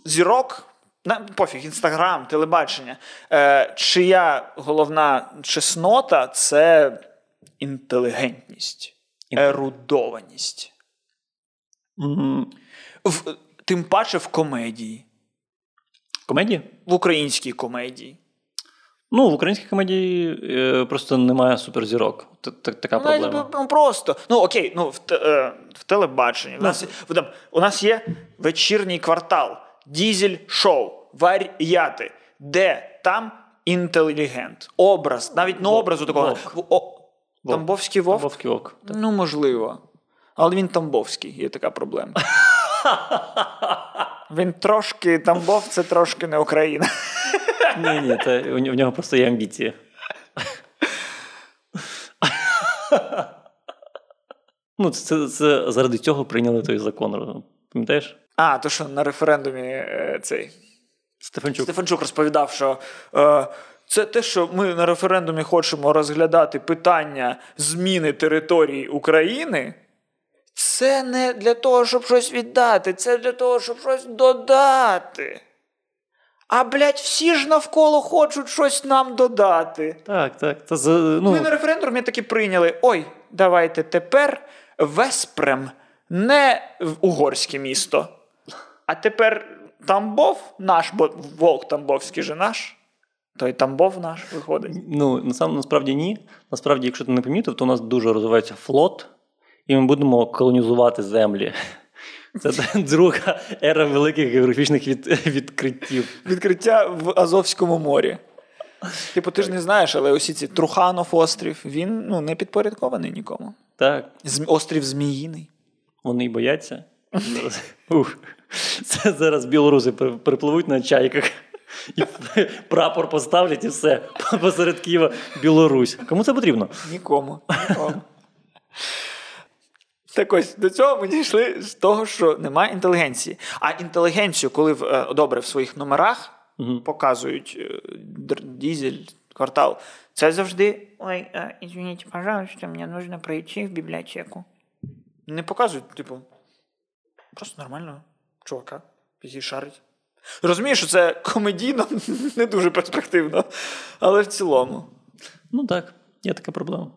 B: зірок на пофіг, інстаграм, телебачення. Е, Чия головна чеснота це інтелігентність, ерудованість.
A: Mm-hmm.
B: В, Тим паче в комедії.
A: Комедії?
B: В українській комедії.
A: Ну, в українській комедії е, просто немає суперзірок. Така проблема.
B: Ну, просто. Ну, окей, ну, в, е, в телебаченні. У нас, в, у нас є вечірній квартал, дізель шоу варіати, де там інтелігент, образ, навіть не образу такого. О, Тамбовський вовк?
A: Тамбовський вовк.
B: Ну, можливо. Але він Тамбовський, є така проблема. Він трошки Тамбов, це трошки не Україна.
A: Ні, ні, це в нього просто є амбіції. Ну, це, це заради цього прийняли той закон. Пам'ятаєш?
B: А, то що на референдумі е, цей
A: Стефанчук
B: Стефанчук розповідав, що е, це те, що ми на референдумі хочемо розглядати питання зміни території України. Це не для того, щоб щось віддати, це для того, щоб щось додати. А блядь, всі ж навколо хочуть щось нам додати.
A: Так, так. Це, ну...
B: Ми на референдумі таки прийняли: ой, давайте тепер Веспрем не в угорське місто. А тепер Тамбов наш, бо Волк Тамбовський же наш. Той Тамбов наш виходить.
A: Ну, насам, насправді ні. Насправді, якщо ти не помітив, то у нас дуже розвивається флот, і ми будемо колонізувати землі. Це друга ера великих географічних від, відкриттів.
B: Відкриття в Азовському морі. Типу, ти ж не знаєш, але усі ці Труханов острів, він ну, не підпорядкований нікому.
A: Так.
B: Острів Зміїний.
A: Вони й бояться. Ух. Це зараз білоруси припливуть на чайках. І прапор поставлять і все. Посеред Києва Білорусь. Кому це потрібно?
B: Нікому. Нікому. Так ось до цього ми дійшли з того, що немає інтелігенції. А інтелігенцію, коли в, е, добре в своїх номерах угу. показують е, дізель, квартал, це завжди. Ой, извините, пожалуйста, мені потрібно пройти в бібліотеку. Не показують, типу, просто нормально чувака, який шарить. Розумію, що це комедійно не дуже перспективно, але в цілому.
A: Ну так, є така проблема.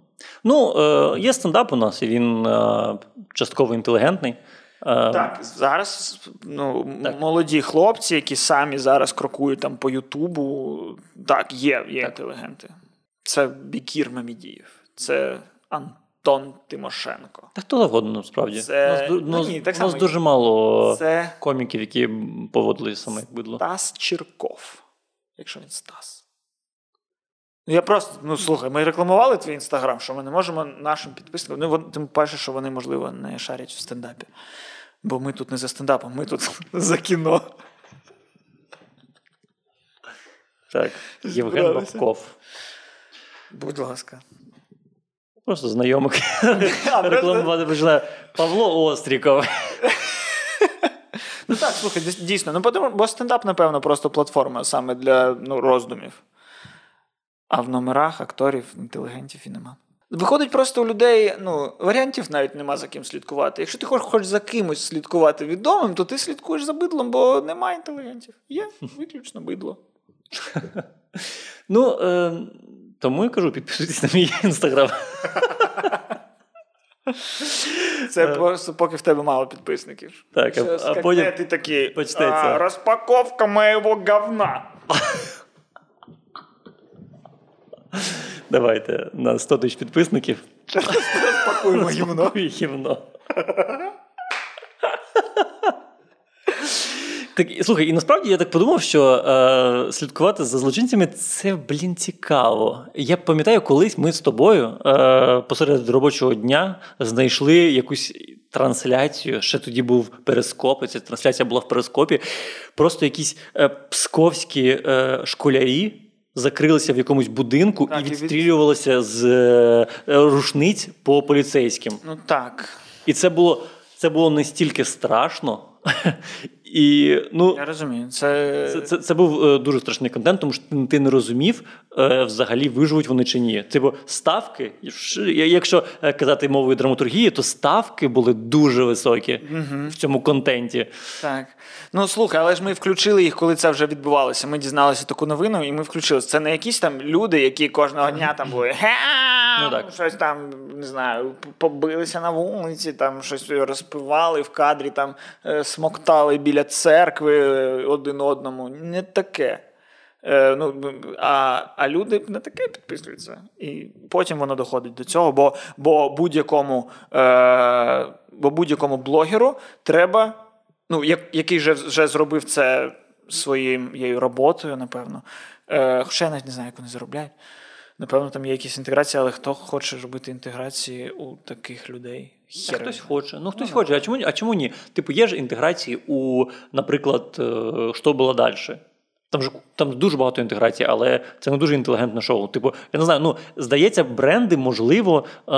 A: Ну, е, є стендап у нас, і він е, частково інтелігентний.
B: Е, так, зараз ну, так. молоді хлопці, які самі зараз крокують там по Ютубу. Так, є є так. інтелігенти. Це Бікір Мамідієв, це Антон. Антон Тимошенко.
A: Та хто завгодно, насправді.
B: Це...
A: У нас, ну, ні, так у нас дуже мало
B: це...
A: коміків, які поводили саме як бидло.
B: Стас Чірков, якщо він Стас. Ну, я просто, ну слухай, ми рекламували твій інстаграм, що ми не можемо нашим підписникам. Ну, тим паче, що вони, можливо, не шарять в стендапі. Бо ми тут не за стендапом, ми тут за кіно.
A: Так, Євген. Бабков.
B: Будь ласка.
A: Просто знайомик.
B: А,
A: Рекламувати починає Павло Остріков.
B: Ну так, слухай, дійсно. Ну, потому- бо стендап, напевно, просто платформа саме для ну, роздумів. А в номерах акторів, інтелігентів і нема. Виходить, просто у людей ну, варіантів навіть нема за ким слідкувати. Якщо ти хоч, хоч за кимось слідкувати відомим, то ти слідкуєш за бидлом, бо немає інтелігентів. Є виключно бидло.
A: Ну, е, тому я кажу, підписуйтесь на мій інстаграм.
B: Це просто поки в тебе мало підписників.
A: Так, а-
B: Щас
A: а потім
B: ти такий, а, розпаковка моєго говна.
A: Давайте на 100 тисяч підписників.
B: Розпакуємо гівно.
A: Ой, гівно. Так, слухай, і насправді я так подумав, що е, слідкувати за злочинцями це, блін, цікаво. Я пам'ятаю, колись ми з тобою е, посеред робочого дня знайшли якусь трансляцію. Ще тоді був перископ, і ця трансляція була в перископі. Просто якісь е, псковські е, школярі. Закрилися в якомусь будинку
B: Так,
A: і
B: і від-
A: відстрілювалися з е, рушниць по поліцейським.
B: Ну так.
A: І це було, це було настільки страшно. І ну,
B: Я розумію. Це,
A: це, це, це був е, дуже страшний контент, тому що ти- не розумів е, взагалі виживуть вони чи ні. Типу, ставки, якщо е, казати мовою драматургії, то ставки були дуже високі в цьому контенті.
B: Так. Ну слухай, але ж ми включили їх, коли це вже відбувалося. Ми дізналися таку новину, і ми включили. Це не якісь там люди, які кожного дня там були
A: Ну, так.
B: щось там, не знаю, побилися на вулиці, там щось розпивали в кадрі, там смоктали біля церкви е, один одному. Не таке. Е, ну, а, а люди на таке підписуються. І потім воно доходить до цього, бо, бо будь-якому, е, бо будь-якому блогеру треба, ну, як, який вже, вже зробив це своєю роботою, напевно. Е, хоча я навіть не знаю, як вони заробляють. Напевно, там є якісь інтеграції, але хто хоче робити інтеграції у таких людей?
A: А
B: Хер
A: хтось хоче. Ну хтось хоче. А чому? А чому ні? Типу, є ж інтеграції у, наприклад, е, що було далі. Там ж там дуже багато інтеграцій, але це не дуже інтелігентне шоу. Типу, я не знаю, ну здається, бренди, можливо, е,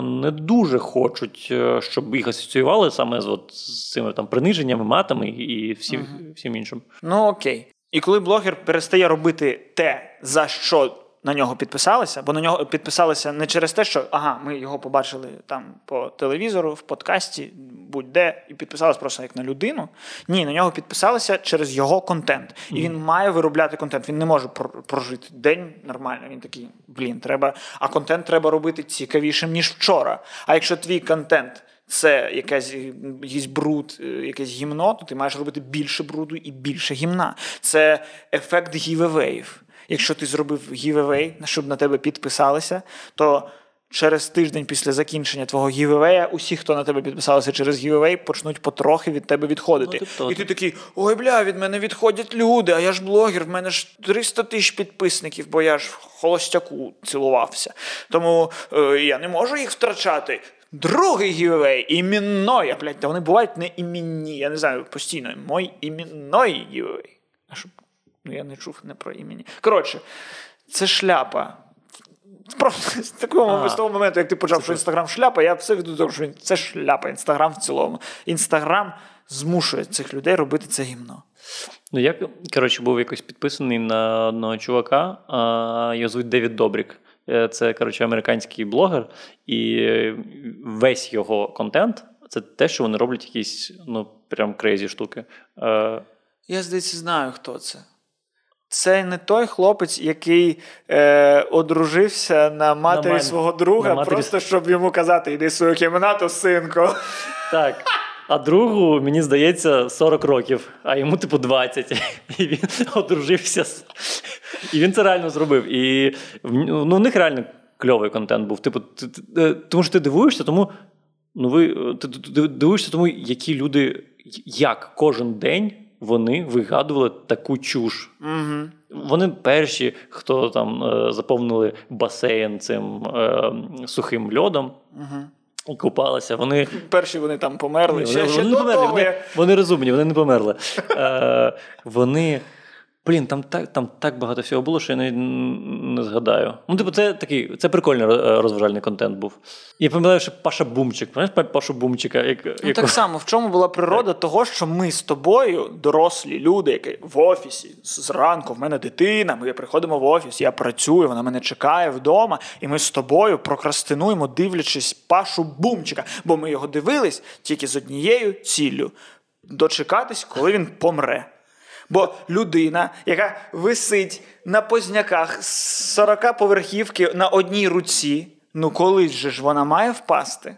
A: не дуже хочуть, е, щоб їх асоціювали саме з, от, з цими там приниженнями, матами і всім, всім іншим.
B: Ну окей. І коли блогер перестає робити те, за що на нього підписалися, бо на нього підписалися не через те, що ага, ми його побачили там по телевізору, в подкасті, будь-де, і підписалися просто як на людину. Ні, на нього підписалися через його контент. І він має виробляти контент. Він не може про- прожити день нормально. Він такий, блін, треба. А контент треба робити цікавішим, ніж вчора. А якщо твій контент це якась, якийсь бруд, е, якесь гімно, то ти маєш робити більше бруду і більше гімна. Це ефект giveaway їв. Якщо ти зробив giveaway, щоб на тебе підписалися, то через тиждень після закінчення твого giveaway я усі, хто на тебе підписалися через giveaway, почнуть потрохи від тебе відходити.
A: Ну, тобто-
B: і ти такий: ой, бля, від мене відходять люди, а я ж блогер, в мене ж 300 тисяч підписників, бо я ж в холостяку цілувався. Тому е, я не можу їх втрачати. Другий giveaway, именной, а блядь, та вони бувають не іменні, я не знаю, постійно. Мой именной giveaway. А щоб, ну я не чув не про імені. Коротше, це шляпа. Просто з такого
A: А.
B: з того моменту, як ти почав, що інстаграм шляпа, я все веду до того, що це шляпа, інстаграм в цілому. Інстаграм змушує цих людей робити це гімно.
A: Ну, я, коротше, був якось підписаний на одного чувака, його звуть Девід Добрік. Е, Це, коротше, американський блогер, і весь його контент це те, що вони роблять якісь, ну, прям crazy штуки. Е,
B: Я, здається, знаю, хто це. Це не той хлопець, який е, одружився на матері
A: мен-
B: свого друга,
A: на матері-
B: просто щоб йому казати, йди в свою кімнату, синку.
A: Так. А другу, мені здається, 40 років, а йому, типу, 20. І він одружився. І він це реально зробив. І ну, у них реально кльовий контент був. Типу, ти- ти- е, тому що ти дивуєшся, тому. Ну, ви е, ти, ти- ти дивуєшся, тому які люди, як кожен день вони вигадували таку чуш.
B: Угу.
A: Вони перші, хто там е, заповнили басейн цим е, сухим льодом.
B: Угу.
A: І купалися. Вони
B: Перші вони там померли.
A: Ні,
B: ще,
A: вони,
B: ще
A: вони померли, вони, вони розумні, вони не померли. Е, вони. Блін, там так, там так багато всього було, що я навіть не згадаю. Ну, типу, це такий, це прикольний е, розважальний контент був. Я пам'ятаю, що Паша Бумчик, пам'ятаєш Пашу Бумчика? Як,
B: Ну,
A: якого-
B: так само, в чому була природа того, що ми з тобою, дорослі люди, які в офісі зранку, в мене дитина, ми приходимо в офіс, я працюю, вона мене чекає вдома, і ми з тобою прокрастинуємо, дивлячись Пашу Бумчика, бо ми його дивились тільки з однією ціллю дочекатись, коли він помре. Бо людина, яка висить на позняках з 40 поверхівки на одній руці, ну колись же ж вона має впасти.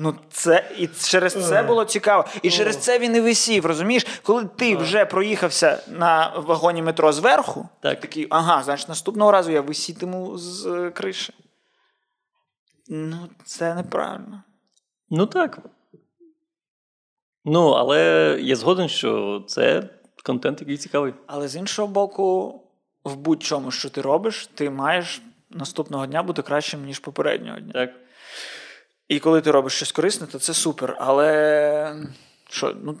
B: Ну, це і через це було цікаво. І через це він і висів. Розумієш, коли ти вже проїхався на вагоні метро зверху,
A: Так.
B: такий, ага, значить, наступного разу я висітиму з е, криші. Ну, це неправильно.
A: Ну так. Ну, але я згоден, що це контент, який цікавий.
B: Але з іншого боку, в будь-чому, що ти робиш, ти маєш наступного дня бути кращим, ніж попереднього дня.
A: Так.
B: І коли ти робиш щось корисне, то це супер. Але що, ну.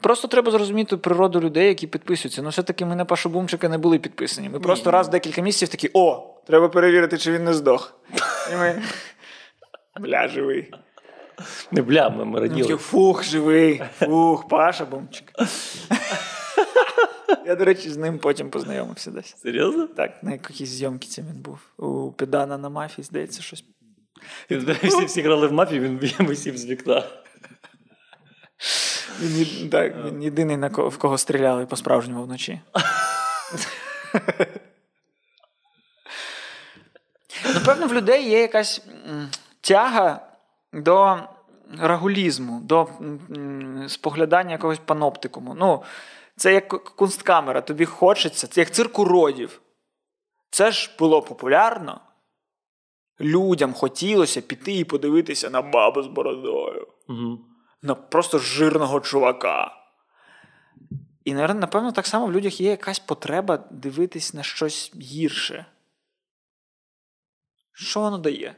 B: Просто треба зрозуміти природу людей, які підписуються. Ну, все-таки ми на Пашу Бумчика не були підписані. Ми просто раз в декілька місяців такі: о, треба перевірити, чи він не здох. І ми. Бля, живий.
A: Не бля, ми, раділи.
B: фух, живий. Фух, Паша Бумчик. Я, до речі, з ним потім познайомився десь.
A: Серйозно?
B: Так, на якійсь зйомці це він був. У Педана на мафії, здається, щось.
A: Всі, всі грали в мафію, він висів з вікна.
B: Він, так, він єдиний, на кого, в кого стріляли по-справжньому вночі. Напевно, в людей є якась тяга до рагулізму, до споглядання якогось паноптикуму. Ну, це як кунсткамера, тобі хочеться, це як цирк уродів. Це ж було популярно. Людям хотілося піти і подивитися на бабу з бородою
A: Угу.
B: на просто жирного чувака. І, напевно, так само в людях є якась потреба дивитись на щось гірше. Що воно дає?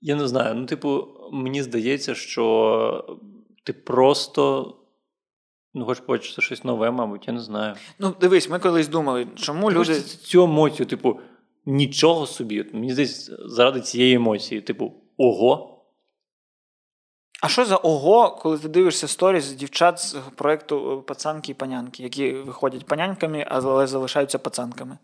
A: Я не знаю. Ну, типу, мені здається, що ти просто ну, хочеш побачити щось нове, мабуть, я не знаю.
B: Ну, дивись, ми колись думали, чому
A: Ти
B: люди.
A: цю емоцію, типу, нічого собі. Мені здається, заради цієї емоції, типу, ого.
B: А що за ого, коли ти дивишся сторіс дівчат з проєкту е, пацанки і панянки, які виходять панянками, але залишаються пацанками.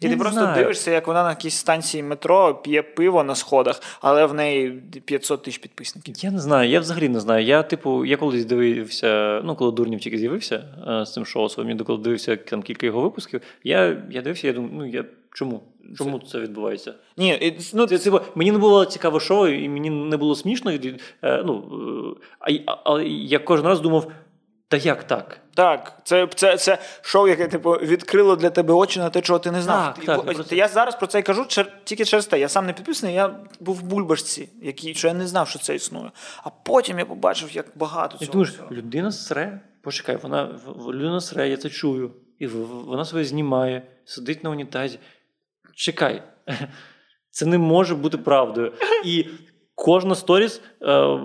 B: І
A: Я
B: ти
A: не
B: просто
A: знаю.
B: дивишся, як вона на якійсь станції метро п'є пиво на сходах, але в неї 500 тисяч підписників.
A: Я не знаю, я взагалі не знаю. Я, типу, я колись дивився, ну, коли Дурнів тільки з'явився е, з цим шоу своїм, я коли дивився там кілька його випусків, я, я дивився, я думаю, ну я чому? Чому це відбувається?
B: Ні, ну,
A: Це, типу, мені не було цікаве шоу, і мені не було смішно. і, е, ну, е, а, й- а, я кожен раз думав, та як так?
B: Так, це, це, це шоу, яке типу відкрило для тебе очі на те, чого ти не знав.
A: Так, так,
B: бо-
A: просто-
B: Я зараз про це й кажу чер- тільки через те. Я сам не підписаний, я був в бульбашці, який, що я не знав, що це існує. А потім я побачив, як багато цього.
A: думаєш, людина сре, почекай, вона людина сре, я це чую. І вона себе знімає, сидить на унітазі. Чекай, це не може бути правдою. І кожна сторіс е,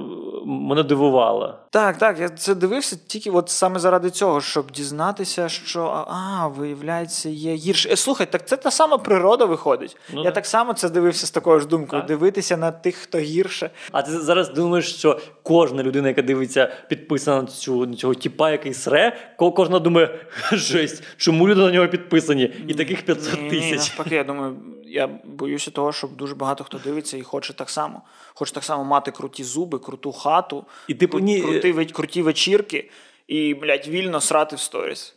A: мене дивувала.
B: Так, так, я це дивився тільки от саме заради цього, щоб дізнатися, що а, виявляється, є гірше. Е, слухай, так це та сама природа виходить.
A: Ну,
B: я
A: так.
B: так само це дивився з такою ж думкою:
A: Так.
B: дивитися на тих, хто гірше.
A: А ти зараз думаєш, що кожна людина, яка дивиться, підписана на цю на цього тіпа, який сре, кожна думає, жесть, чому люди на нього підписані? І таких 500
B: Ні, ні,
A: тисяч.
B: навпаки, я думаю, я боюся того, щоб дуже багато хто дивиться і хоче так само. Хоче так само мати круті зуби, круту хату,
A: І типу,
B: кру-
A: ні-
B: круті, ве- круті вечірки і, блядь, вільно срати в сторіс.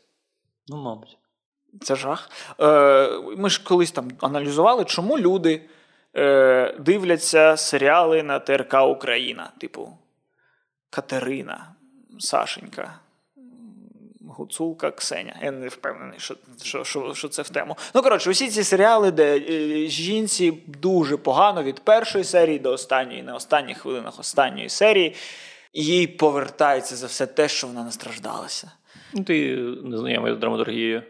A: Ну, мабуть.
B: Це жах. Е, ми ж колись там аналізували, чому люди е, дивляться серіали на ТРК Україна, типу Катерина, Сашенька. Гуцулка Ксеня. Я не впевнений, що, що, що, що це в тему. Ну, коротше, усі ці серіали, де е, жінці дуже погано від першої серії до останньої, на останніх хвилинах останньої серії, їй повертається за все те, що вона настраждалася.
A: Ну, ти не знайомий з драматургією.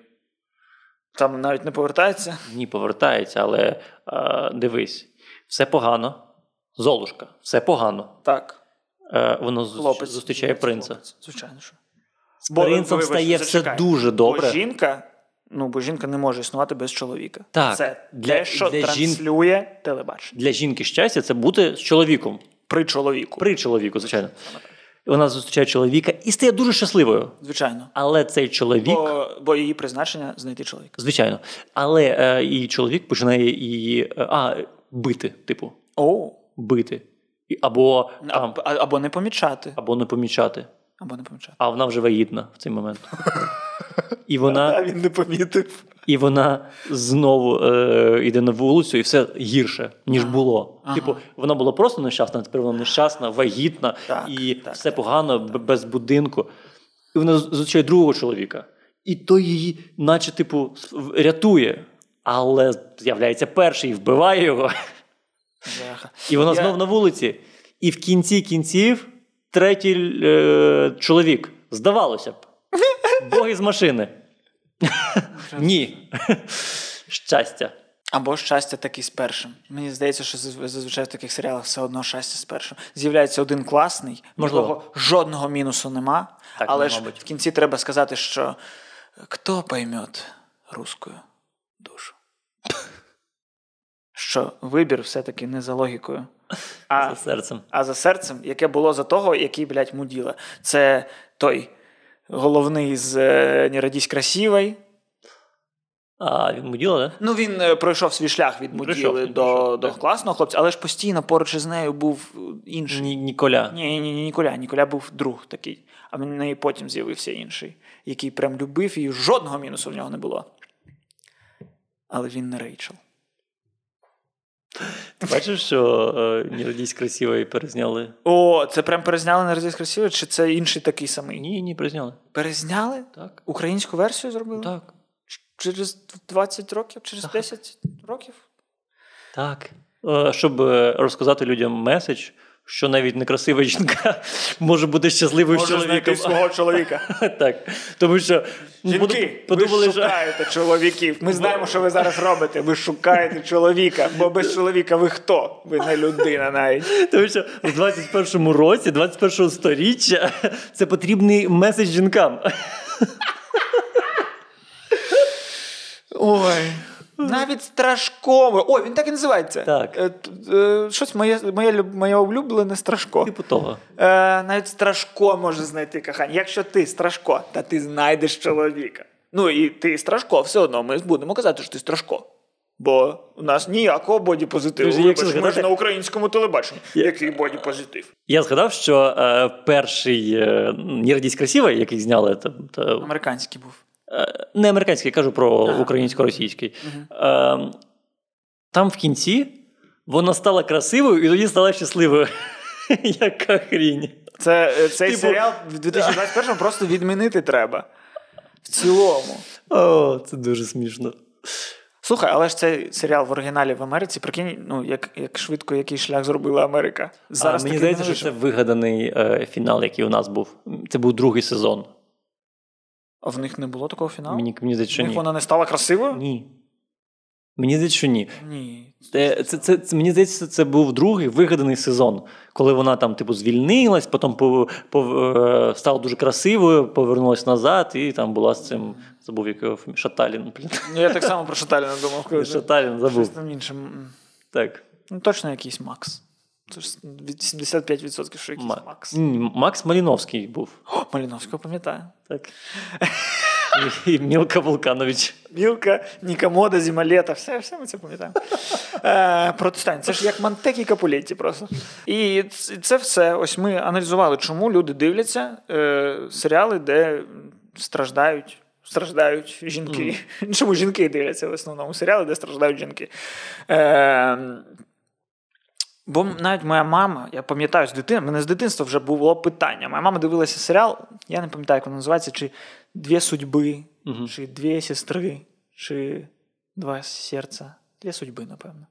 B: Там навіть не повертається.
A: Ні, повертається, але е, дивись, все погано. Золушка, все погано.
B: Так.
A: Е, Воно
B: Хлопець.
A: зустрічає принца.
B: Звичайно, що.
A: З принцем
B: вибач,
A: стає все дуже добре.
B: Бо жінка, ну, бо жінка не може існувати без чоловіка.
A: Так,
B: Це
A: для-
B: те, що
A: для жін-
B: транслює телебачення.
A: Для жінки щастя це бути з чоловіком.
B: При чоловіку.
A: При чоловіку, звичайно. Вона зустрічає чоловіка і стає дуже щасливою.
B: Звичайно.
A: Але цей чоловік,
B: Бо, бо її призначення знайти чоловіка.
A: звичайно, але е, і чоловік починає її е, а, бити, типу,
B: О,
A: бити. І- Або, там,
B: а, а- або не помічати.
A: або не помічати.
B: Або не помічати.
A: А вона вже вагітна в цей момент. І вона,
B: він не помітив.
A: і вона знову е, йде на вулицю, і все гірше, ніж було.
B: Ага.
A: Типу, вона була просто нещасна, тепер вона нещасна, вагітна,
B: Так,
A: і
B: так,
A: все погано, б- без будинку. І вона зустрічає другого чоловіка. І той її, наче, типу, рятує. Але з'являється перший і вбиває його.
B: Бляха.
A: І вона
B: Я-
A: знов на вулиці. І в кінці кінців третій е, чоловік. Здавалося б. Бог із машини. Ні. Щастя.
B: Або щастя таки з першим. Мені здається, що зазвичай в таких серіалах все одно щастя з першим. З'являється один класний,
A: Можливо.
B: жодного мінусу нема.
A: Так,
B: але ж
A: мабуть.
B: в кінці треба сказати, що хто поймет русскую душу? Що вибір все-таки не за логікою, а
A: За серцем.
B: а за серцем, яке було за того, який, блядь, муділа. Це той головний з е, «Не родись красивой».
A: А, він муділа, да?
B: Ну, він е, пройшов свій шлях від
A: Пройшов,
B: муділи
A: він
B: до,
A: пройшов,
B: до
A: так.
B: класного хлопця, але ж постійно поруч із нею був е, інший.
A: Ні, Ніколя.
B: Ні, ні, ні, Ніколя. Ніколя був друг такий, а в неї потім з'явився інший, який прям любив її, жодного мінусу в нього не було. Але він не Рейчел.
A: Бачиш, що е, не родись красиво і перезняли?
B: О, це прям перезняли не родись красиво, чи це інший такий самий?
A: Ні, ні, перезняли.
B: Перезняли?
A: Так.
B: Українську версію зробили?
A: Так.
B: Через 20 років, через 10 років?
A: Так. Е, Щоб е, розказати людям меседж, що навіть некрасива жінка може бути щасливою з
B: Може
A: чоловіком.
B: знайти свого чоловіка.
A: Так. Тому що
B: Жінки,
A: подумали,
B: ви
A: що
B: шукаєте чоловіків. Ми знаємо, що ви зараз робите. Ви шукаєте чоловіка, бо без чоловіка ви хто? Ви не людина навіть.
A: Тому що в 21-му році, 21 сторіччя, це потрібний меседж жінкам.
B: Ой. Навіть страшкове. Ой, він так і називається.
A: Так.
B: Е, е, Щось моє, моє, моє улюблене страшко.
A: Типу того.
B: Е, навіть страшко може знайти кохання. Якщо ти страшко, та ти знайдеш чоловіка. Ну і ти страшко, все одно ми будемо казати, що ти страшко. Бо у нас ніякого боді-позитиву.
A: Якщо
B: Вибач, ми ж на українському телебаченні. Який боді-позитив?
A: Я згадав, що е, перший е, «Не родись красиво», який зняли, та, та,
B: Американський був.
A: Е, не американський, я кажу про
B: Ага.
A: українсько-російський. Е, там в кінці вона стала красивою і тоді стала щасливою. Яка хрінь.
B: Це, е, цей
A: Типу-
B: серіал в 2021 просто відмінити треба. В цілому.
A: О, це дуже смішно.
B: Слухай, але ж цей серіал в оригіналі в Америці, прикинь, ну як, як швидко який шлях зробила Америка. Зараз
A: а, мені здається, що це вигаданий е, фінал, який у нас був. Це був другий сезон.
B: А в них не було такого фіналу?
A: Мені, мені здається,
B: в
A: що
B: них
A: ні.
B: вона не стала красивою?
A: Ні. Мені здається, що ні.
B: Ні.
A: Це, це, це, це, мені здається, це був другий вигаданий сезон, коли вона там, типу, звільнилась, потім по, по, е, стала дуже красивою, повернулась назад, і там була з цим. Забув якого Шаталін.
B: Ну, Я так само про Шаталіна думав.
A: Шаталін забув.
B: Щось там іншим.
A: Так.
B: Ну, точно якийсь Макс. Це ж від 75% що якийсь
A: Ма-
B: Макс.
A: Ні, Макс Маліновський був.
B: О, Маліновського пам'ятаю.
A: Так. І, і Мілка Вулканович.
B: Мілка, Нікамода, Зімалета, все, все ми це пам'ятаємо. Е, протестань. Це ж як Мантек і Капулетті просто. І ц- це все. Ось ми аналізували, чому люди дивляться е, серіали, де страждають. Страждають жінки. Чому жінки дивляться в основному серіали, де страждають жінки? Е, бо навіть моя мама, я пам'ятаю з дитини, мене з дитинства вже було питання. Моя мама дивилася серіал, я не пам'ятаю, як він називається, чи Дві судьби,
A: Мгм.
B: чи дві сестри, чи два серця. Дві судьби, напевно.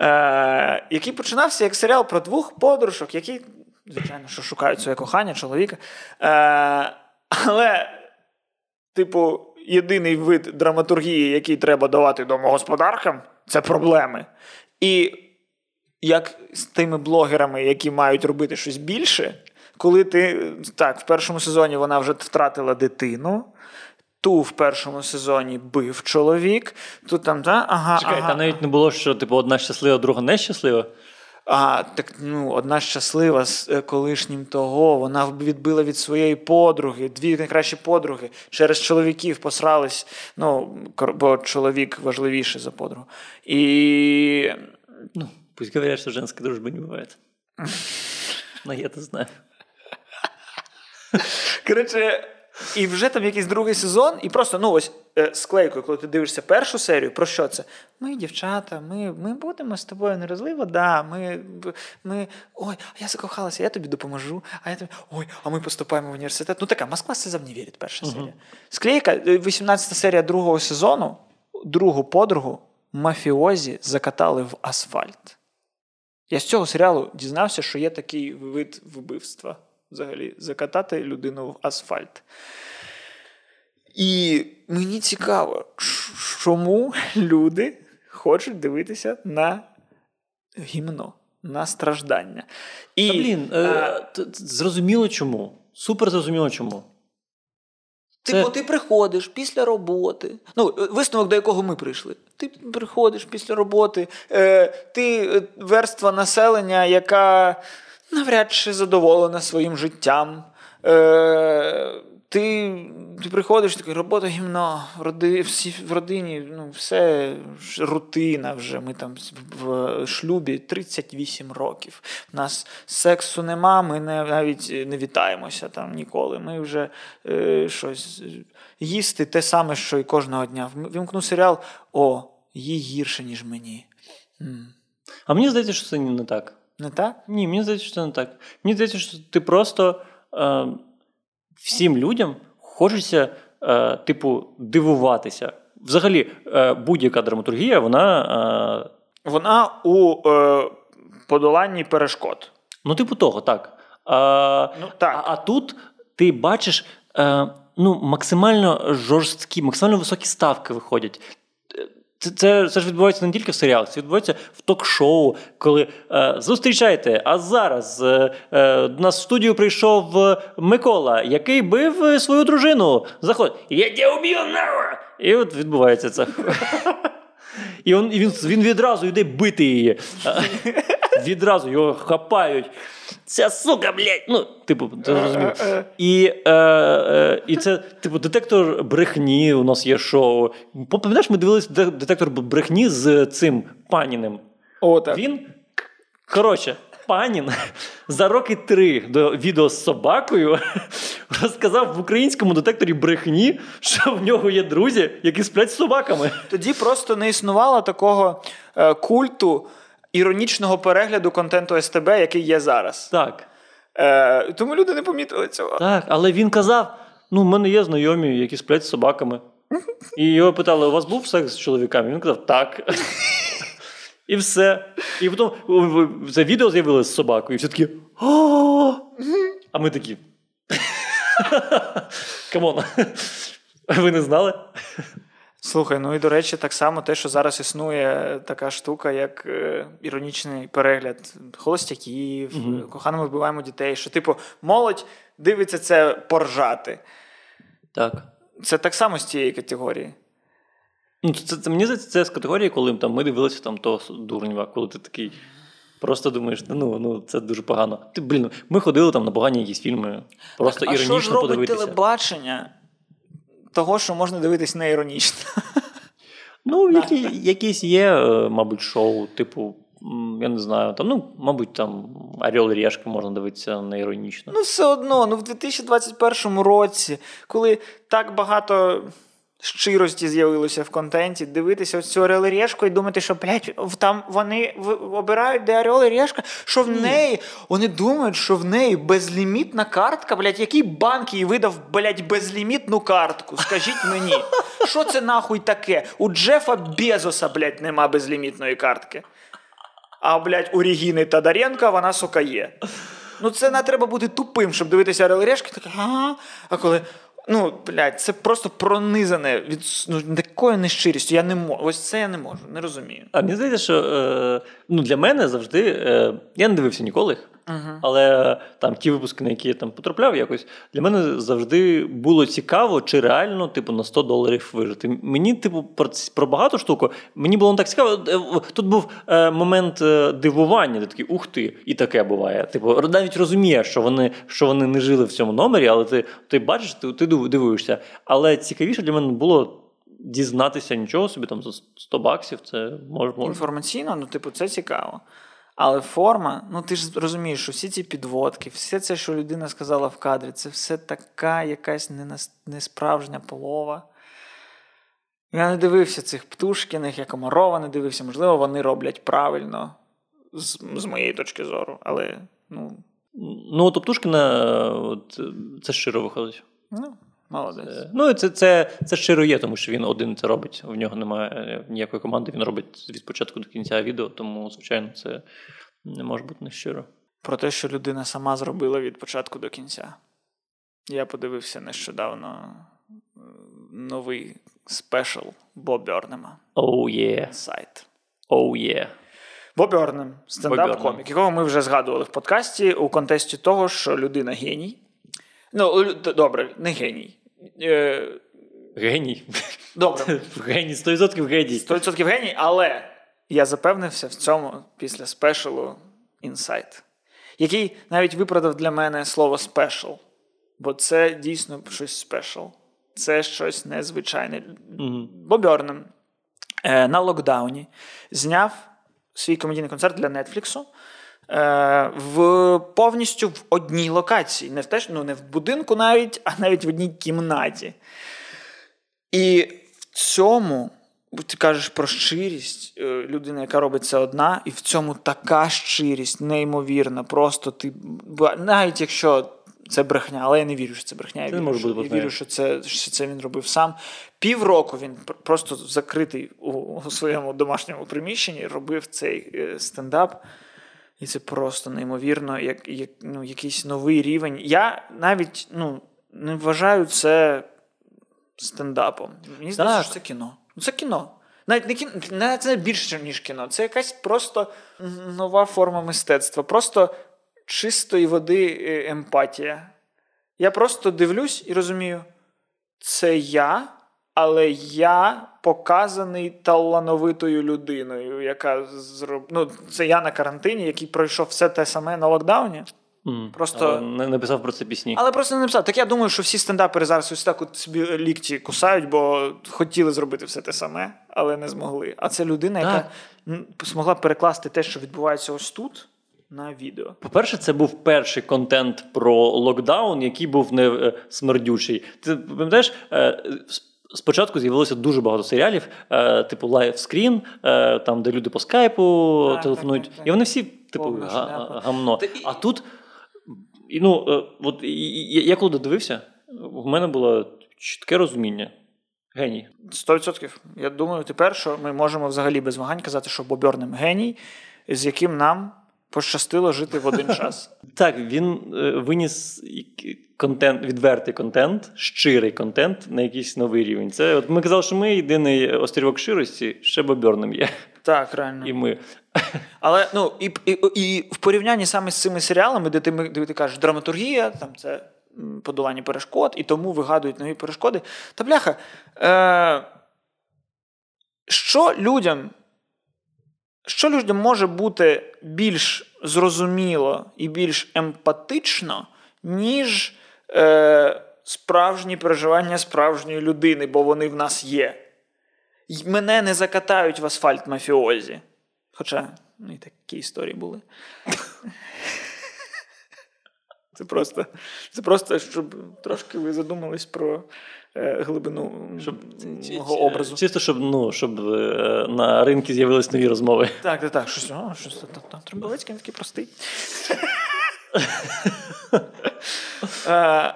B: Е, який починався як серіал про двох подружок, які, звичайно, що шукають своє кохання, чоловіка. Е, але, типу, єдиний вид драматургії, який треба давати домогосподаркам, це проблеми. І як з тими блогерами, які мають робити щось більше, коли ти так, в першому сезоні вона вже втратила дитину. Ту в першому сезоні бив чоловік, тут там, та, ага.
A: Чекай,
B: ага.
A: там навіть не було, що типу одна щаслива, друга нещаслива.
B: А так ну, одна щаслива з е, колишнім того, вона відбила від своєї подруги, дві найкращі подруги. Через чоловіків посрались. Ну, бо чоловік важливіший за подругу. І
A: Ну, пусть говорят, что женской дружбы не бывает. Но я-то знаю.
B: коротше, і вже там якийсь другий сезон, і просто ну ось е, склейкою, коли ти дивишся першу серію, про що це? Ми, дівчата, ми, ми будемо з тобою не розлива, да, ми, ми ой, а я закохалася, я тобі допоможу, а я тобі, ой, а ми поступаємо в університет. Ну така Москва слезам не вірить, перша серія. Склейка, е, 18 серія другого сезону, другу подругу мафіозі закатали в асфальт. Я з цього серіалу дізнався, що є такий вид вбивства. Взагалі, закатати людину в асфальт. І мені цікаво, чому люди хочуть дивитися на гімно, на страждання. І,
A: Та, блін, е,
B: е,
A: т- т- зрозуміло чому. Супер зрозуміло чому.
B: Типу, ти приходиш після роботи. Ну, е, висновок, до якого ми прийшли. Ти приходиш після роботи, е, ти е, верства населення, яка навряд чи задоволена своїм життям. Е, ти, ти приходиш, такий робота гімно, роди, всі в родині, ну, все рутина вже. Ми там в шлюбі 38 років. У нас сексу нема, ми не, навіть не вітаємося там ніколи. Ми вже е, щось е, їсти те саме, що і кожного дня. Вімкну серіал, о, їй гірше, ніж мені. М.
A: А мені здається, що це не так.
B: Не так?
A: Ні, мені здається, що це не так. Мені здається, що ти просто е, всім людям хочеться, е, типу, дивуватися. Взагалі, е, будь-яка драматургія, вона. Е,
B: Вона у е, подоланні перешкод.
A: ну, типу того, так.
B: Ну, так.
A: А, а тут ти бачиш е, ну, максимально жорсткі, максимально високі ставки виходять. Це, це, це ж відбувається не тільки в серіалах, це відбувається в ток-шоу, коли е, зустрічайте. А зараз е, е, до нас в студію прийшов е, Микола, який бив е, свою дружину. Заходь, я тебе нава! І от відбувається це. І він, він, він відразу йде бити її. Відразу його хапають. Ця сука, блядь. Ну, типу, ти зрозумів. І, е, е, і це, типу, детектор брехні у нас є шоу. Пам'ятаєш, ми дивилися детектор брехні з цим паніним.
B: О, так.
A: Він, коротше, панін за роки три до відео з собакою розказав в українському детекторі брехні, що в нього є друзі, які сплять з собаками.
B: Тоді просто не існувало такого е, культу іронічного перегляду контенту СТБ, який є зараз.
A: Так.
B: Е, тому люди не помітили цього.
A: Так, але він казав: ну, в мене є знайомі, які сплять з собаками. І його питали: у вас був секс з чоловіками? Він казав, так. І все. І потім це відео з'явилося з собакою, і всі такі. А ми такі. Come on. Ви не знали?
B: Слухай, ну і до речі, так само те, що зараз існує така штука, як е, іронічний перегляд холостяків,
A: Мгм.
B: е, кохано ми вбиваємо дітей. Що, типу, молодь дивиться це поржати.
A: Так.
B: Це так само з цієї категорії.
A: Ну, це, це, мені здається, це з категорії, коли там, ми дивилися там того дурнєва, коли ти такий. Просто думаєш, ну, ну це дуже погано. Ти, блін, ми ходили там на погані якісь фільми, просто
B: так, а
A: іронічно
B: що ж робить
A: подивитися.
B: телебачення того, що можна дивитись не іронічно?
A: Ну, які, якісь є, е, мабуть, шоу, типу, я не знаю, там, ну, мабуть, там Орел і Решка можна дивитися не іронічно.
B: Ну, все одно, ну в 2021 році, коли так багато щирості з'явилося в контенті, дивитися ось цю Орел і Решку і думати, що, блядь, там вони обирають, де Орел і Решка, що в неї, вони думають, що в неї безлімітна картка, блядь, який банк їй видав, блядь, безлімітну картку? Скажіть мені, що це нахуй таке? У Джефа Безоса, блядь, нема безлімітної картки. А, блядь, у Регіни Тадаренка вона, сука, є. Ну, це не треба бути тупим, щоб дивитися Орел і Решки, так, ага. А коли Ну, блядь, це просто пронизане від ну, такою нещирістю. Я не можу. Ось це я не можу, не розумію.
A: А мені здається, що е, ну, для мене завжди. Е, я не дивився ніколи Але там ті випуски, на які я там потрапляв, якось для мене завжди було цікаво, чи реально типу на 100 доларів вижити. Мені, типу, про, про багато штуку, мені було не так цікаво. Е, тут був е, момент е, дивування, де такий ух ти, і таке буває. Типу, навіть розумієш, що вони що вони не жили в цьому номері, але ти ти бачиш, ти, ти дивуєшся. Але цікавіше для мене було. Дізнатися нічого собі там за 100 баксів, це може може.
B: інформаційно, ну типу, це цікаво. Але форма, ну ти ж розумієш, що всі ці підводки, все це, що людина сказала в кадрі, це все така якась несправжня полова. Я не дивився цих Птушкіних, я Комарова не дивився, можливо, вони роблять правильно, з, з моєї точки зору. Але, ну.
A: Ну, от Птушкіна це щиро виходить.
B: Ну, Молодець. Це,
A: ну, це це, це щиро є, тому що він один це робить. В нього немає е, ніякої команди, він робить від початку до кінця відео, тому, звичайно, це не може бути не щиро.
B: Про те, що людина сама зробила від початку до кінця. Я подивився нещодавно е, новий спешл Боб Ернема.
A: Оу є.
B: Сайт.
A: Оу є.
B: Боб Ернем, стендап-комік, якого ми вже згадували в подкасті у контексті того, що людина геній. Ну, добре, не геній. Е...
A: Геній.
B: Добре.
A: Геній, 100% геній.
B: 100% геній, але я запевнився в цьому після спешалу Insight, який навіть виправдав для мене слово спешл. Бо це дійсно щось спешл. Це щось незвичайне.
A: Mm-hmm.
B: Бобернем е, на локдауні зняв свій комедійний концерт для Нетфліксу. Е, в повністю в одній локації. Не в теж, ну, не в будинку навіть, а навіть в одній кімнаті. І в цьому. Ти кажеш про щирість е, людина, яка робить це одна, і в цьому така щирість, неймовірна. Просто ти навіть якщо це брехня, але я не вірю, що це брехня. Я,
A: це
B: вірю, що, я вірю, що це що це він робив сам. Півроку він просто закритий у, у своєму домашньому приміщенні, робив цей е, стендап. І це просто неймовірно, як як ну, якийсь новий рівень. Я навіть ну, не вважаю це стендапом. Мені здається, що це кіно. Ну, Це кіно. Навіть не кіно, навіть це не більше, ніж кіно. Це якась просто нова форма мистецтва, просто чистої води е, емпатія. Я просто дивлюсь і розумію, це я але я показаний талановитою людиною, яка зроб... ну, це я на карантині, який пройшов все те саме на локдауні.
A: Mm, просто але не написав про це пісні.
B: Але просто не написав. Так я думаю, що всі стендапери зараз ось так от собі лікті кусають, бо хотіли зробити все те саме, але не змогли. А це людина, так. яка змогла перекласти те, що відбувається ось тут. На відео.
A: По-перше, це був перший контент про локдаун, який був не е, смердючий. Ти пам'ятаєш, е, Спочатку з'явилося дуже багато серіалів, е, типу live screen, е, там, де люди по скайпу так, телефонують. Так, так, і вони всі, типу, га- гамно. А тут, ну, е, от я коли додивився, в мене було чітке розуміння. Геній.
B: 100%. Я думаю, тепер, що ми можемо взагалі без вагань казати, що Бобернем геній, з яким нам пощастило жити в один час.
A: Так, він е, виніс контент, відвертий контент, щирий контент на якийсь новий рівень. Це от ми казали, що ми єдиний острівок щирості, ще боберним є.
B: Так, реально.
A: І ми.
B: Але ну і і, і в порівнянні саме з цими серіалами, де ти де ти кажеш, драматургія, там це подолання перешкод, і тому вигадують нові перешкоди. Та бляха, е, що людям що людям може бути більш зрозуміло і більш емпатично, ніж е, справжні переживання справжньої людини, бо вони в нас є. І мене не закатають в асфальт мафіозі. Хоча ну, і такі історії були. Це просто, це просто, щоб трошки ви задумались про е, глибину щоб, мого образу.
A: Чисто, щоб ну, щоб е, на ринку з'явились нові розмови.
B: Так, так, так. Щось, о, щось там Трубелецький такий простий. Е,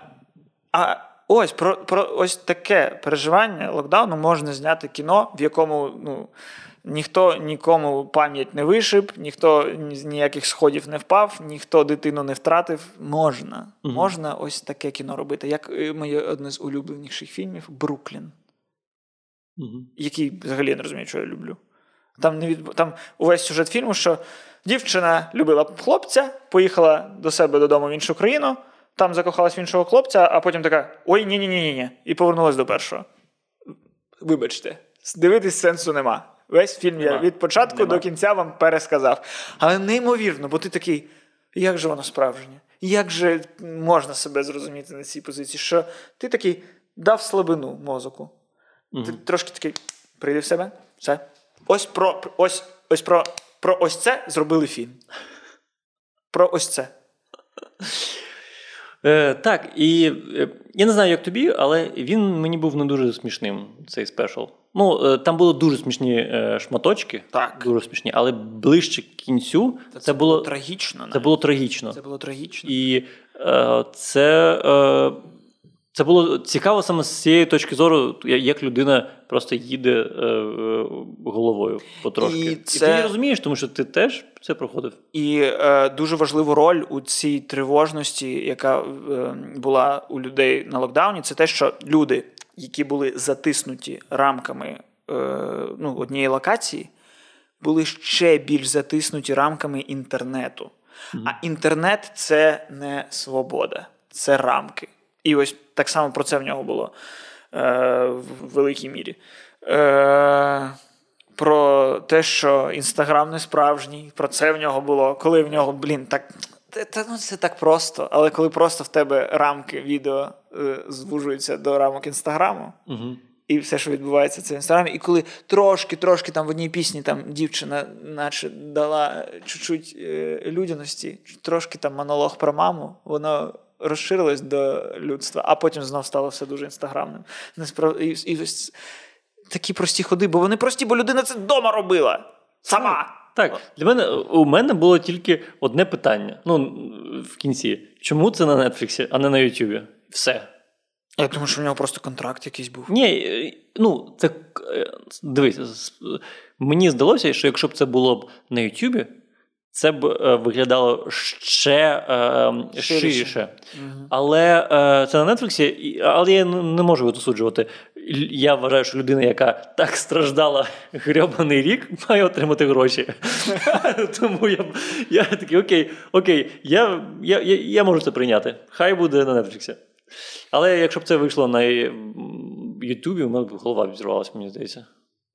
B: а ось про про ось таке переживання локдауну можна зняти кіно, в якому ну, ніхто нікому пам'ять не вишиб, ніхто з ніяких сходів не впав, ніхто дитину не втратив. Можна.
A: Мгм.
B: Можна ось таке кіно робити. Як е, моє одне з улюбленіших фільмів Бруклін,
A: Мгм.
B: який взагалі я не розумію, що я люблю. Там не від... там увесь сюжет фільму, що дівчина любила хлопця, поїхала до себе додому в іншу країну, там закохалась в іншого хлопця, а потім така: ой, ні, ні, ні, ні, ні. І повернулась до першого. Вибачте, дивитись сенсу нема. Весь фільм я від початку
A: Нема.
B: до кінця вам пересказав. Але неймовірно, бо ти такий, як же воно справжнє? Як же можна себе зрозуміти на цій позиції? Що ти такий дав слабину мозоку. Ти трошки такий прийди в себе. Все. Ось про ось, ось про, про ось це зробили фільм. Про ось це.
A: Е, так, і е, я не знаю, як тобі, але він мені був не дуже смішним, цей спешл. Ну, е, там були дуже смішні е, шматочки.
B: Так.
A: Дуже смішні, але ближче к кінцю це, було,
B: трагічно.
A: це
B: навіть.
A: було трагічно.
B: Це було трагічно.
A: І е, це, е, це було цікаво саме з цієї точки зору, як людина просто їде е, е, головою потрошки.
B: І
A: І, ти її розумієш, тому що ти теж це проходив.
B: І е, дуже важливу роль у цій тривожності, яка е, була у людей на локдауні, це те, що люди, які були затиснуті рамками е, ну, однієї локації, були ще більш затиснуті рамками інтернету. А інтернет це не свобода, це рамки. І ось так само про це в нього було е, в великій мірі. Е, про те, що інстаграм не справжній, про це в нього було. Коли в нього, блін, так. Це, це, ну, це так просто, але коли просто в тебе рамки відео е, звужуються до рамок інстаграму,
A: Угу.
B: і все, що відбувається, це в інстаграмі. І коли трошки-трошки там в одній пісні там дівчина, наче дала чуть-чуть е, людяності, трошки там монолог про маму, воно розширилось до людства, а потім знов стало все дуже інстаграмним. І, і ось такі прості ходи, бо вони прості, бо людина це вдома робила. Сама.
A: Так, для мене у мене було тільки одне питання. Ну, в кінці. Чому це на Нетфліксі, а не на Ютубі? Все.
B: Я думаю, що в нього просто контракт якийсь був.
A: Ні, е, ну, це е, дивись, мені здалося, що якщо б це було б на Ютубі, це б е, виглядало ще е,
B: Ширше.
A: ширше. Але е, це на Нетфліксі, але я не можу досуджувати. Я вважаю, що людина, яка так страждала грьобаний рік, має отримати гроші. Тому я, я такий, окей, окей, я, я, я, я можу це прийняти. Хай буде на Нетфліксі. Але якщо б це вийшло на Ютубі, у мене б голова відірвалася, мені здається.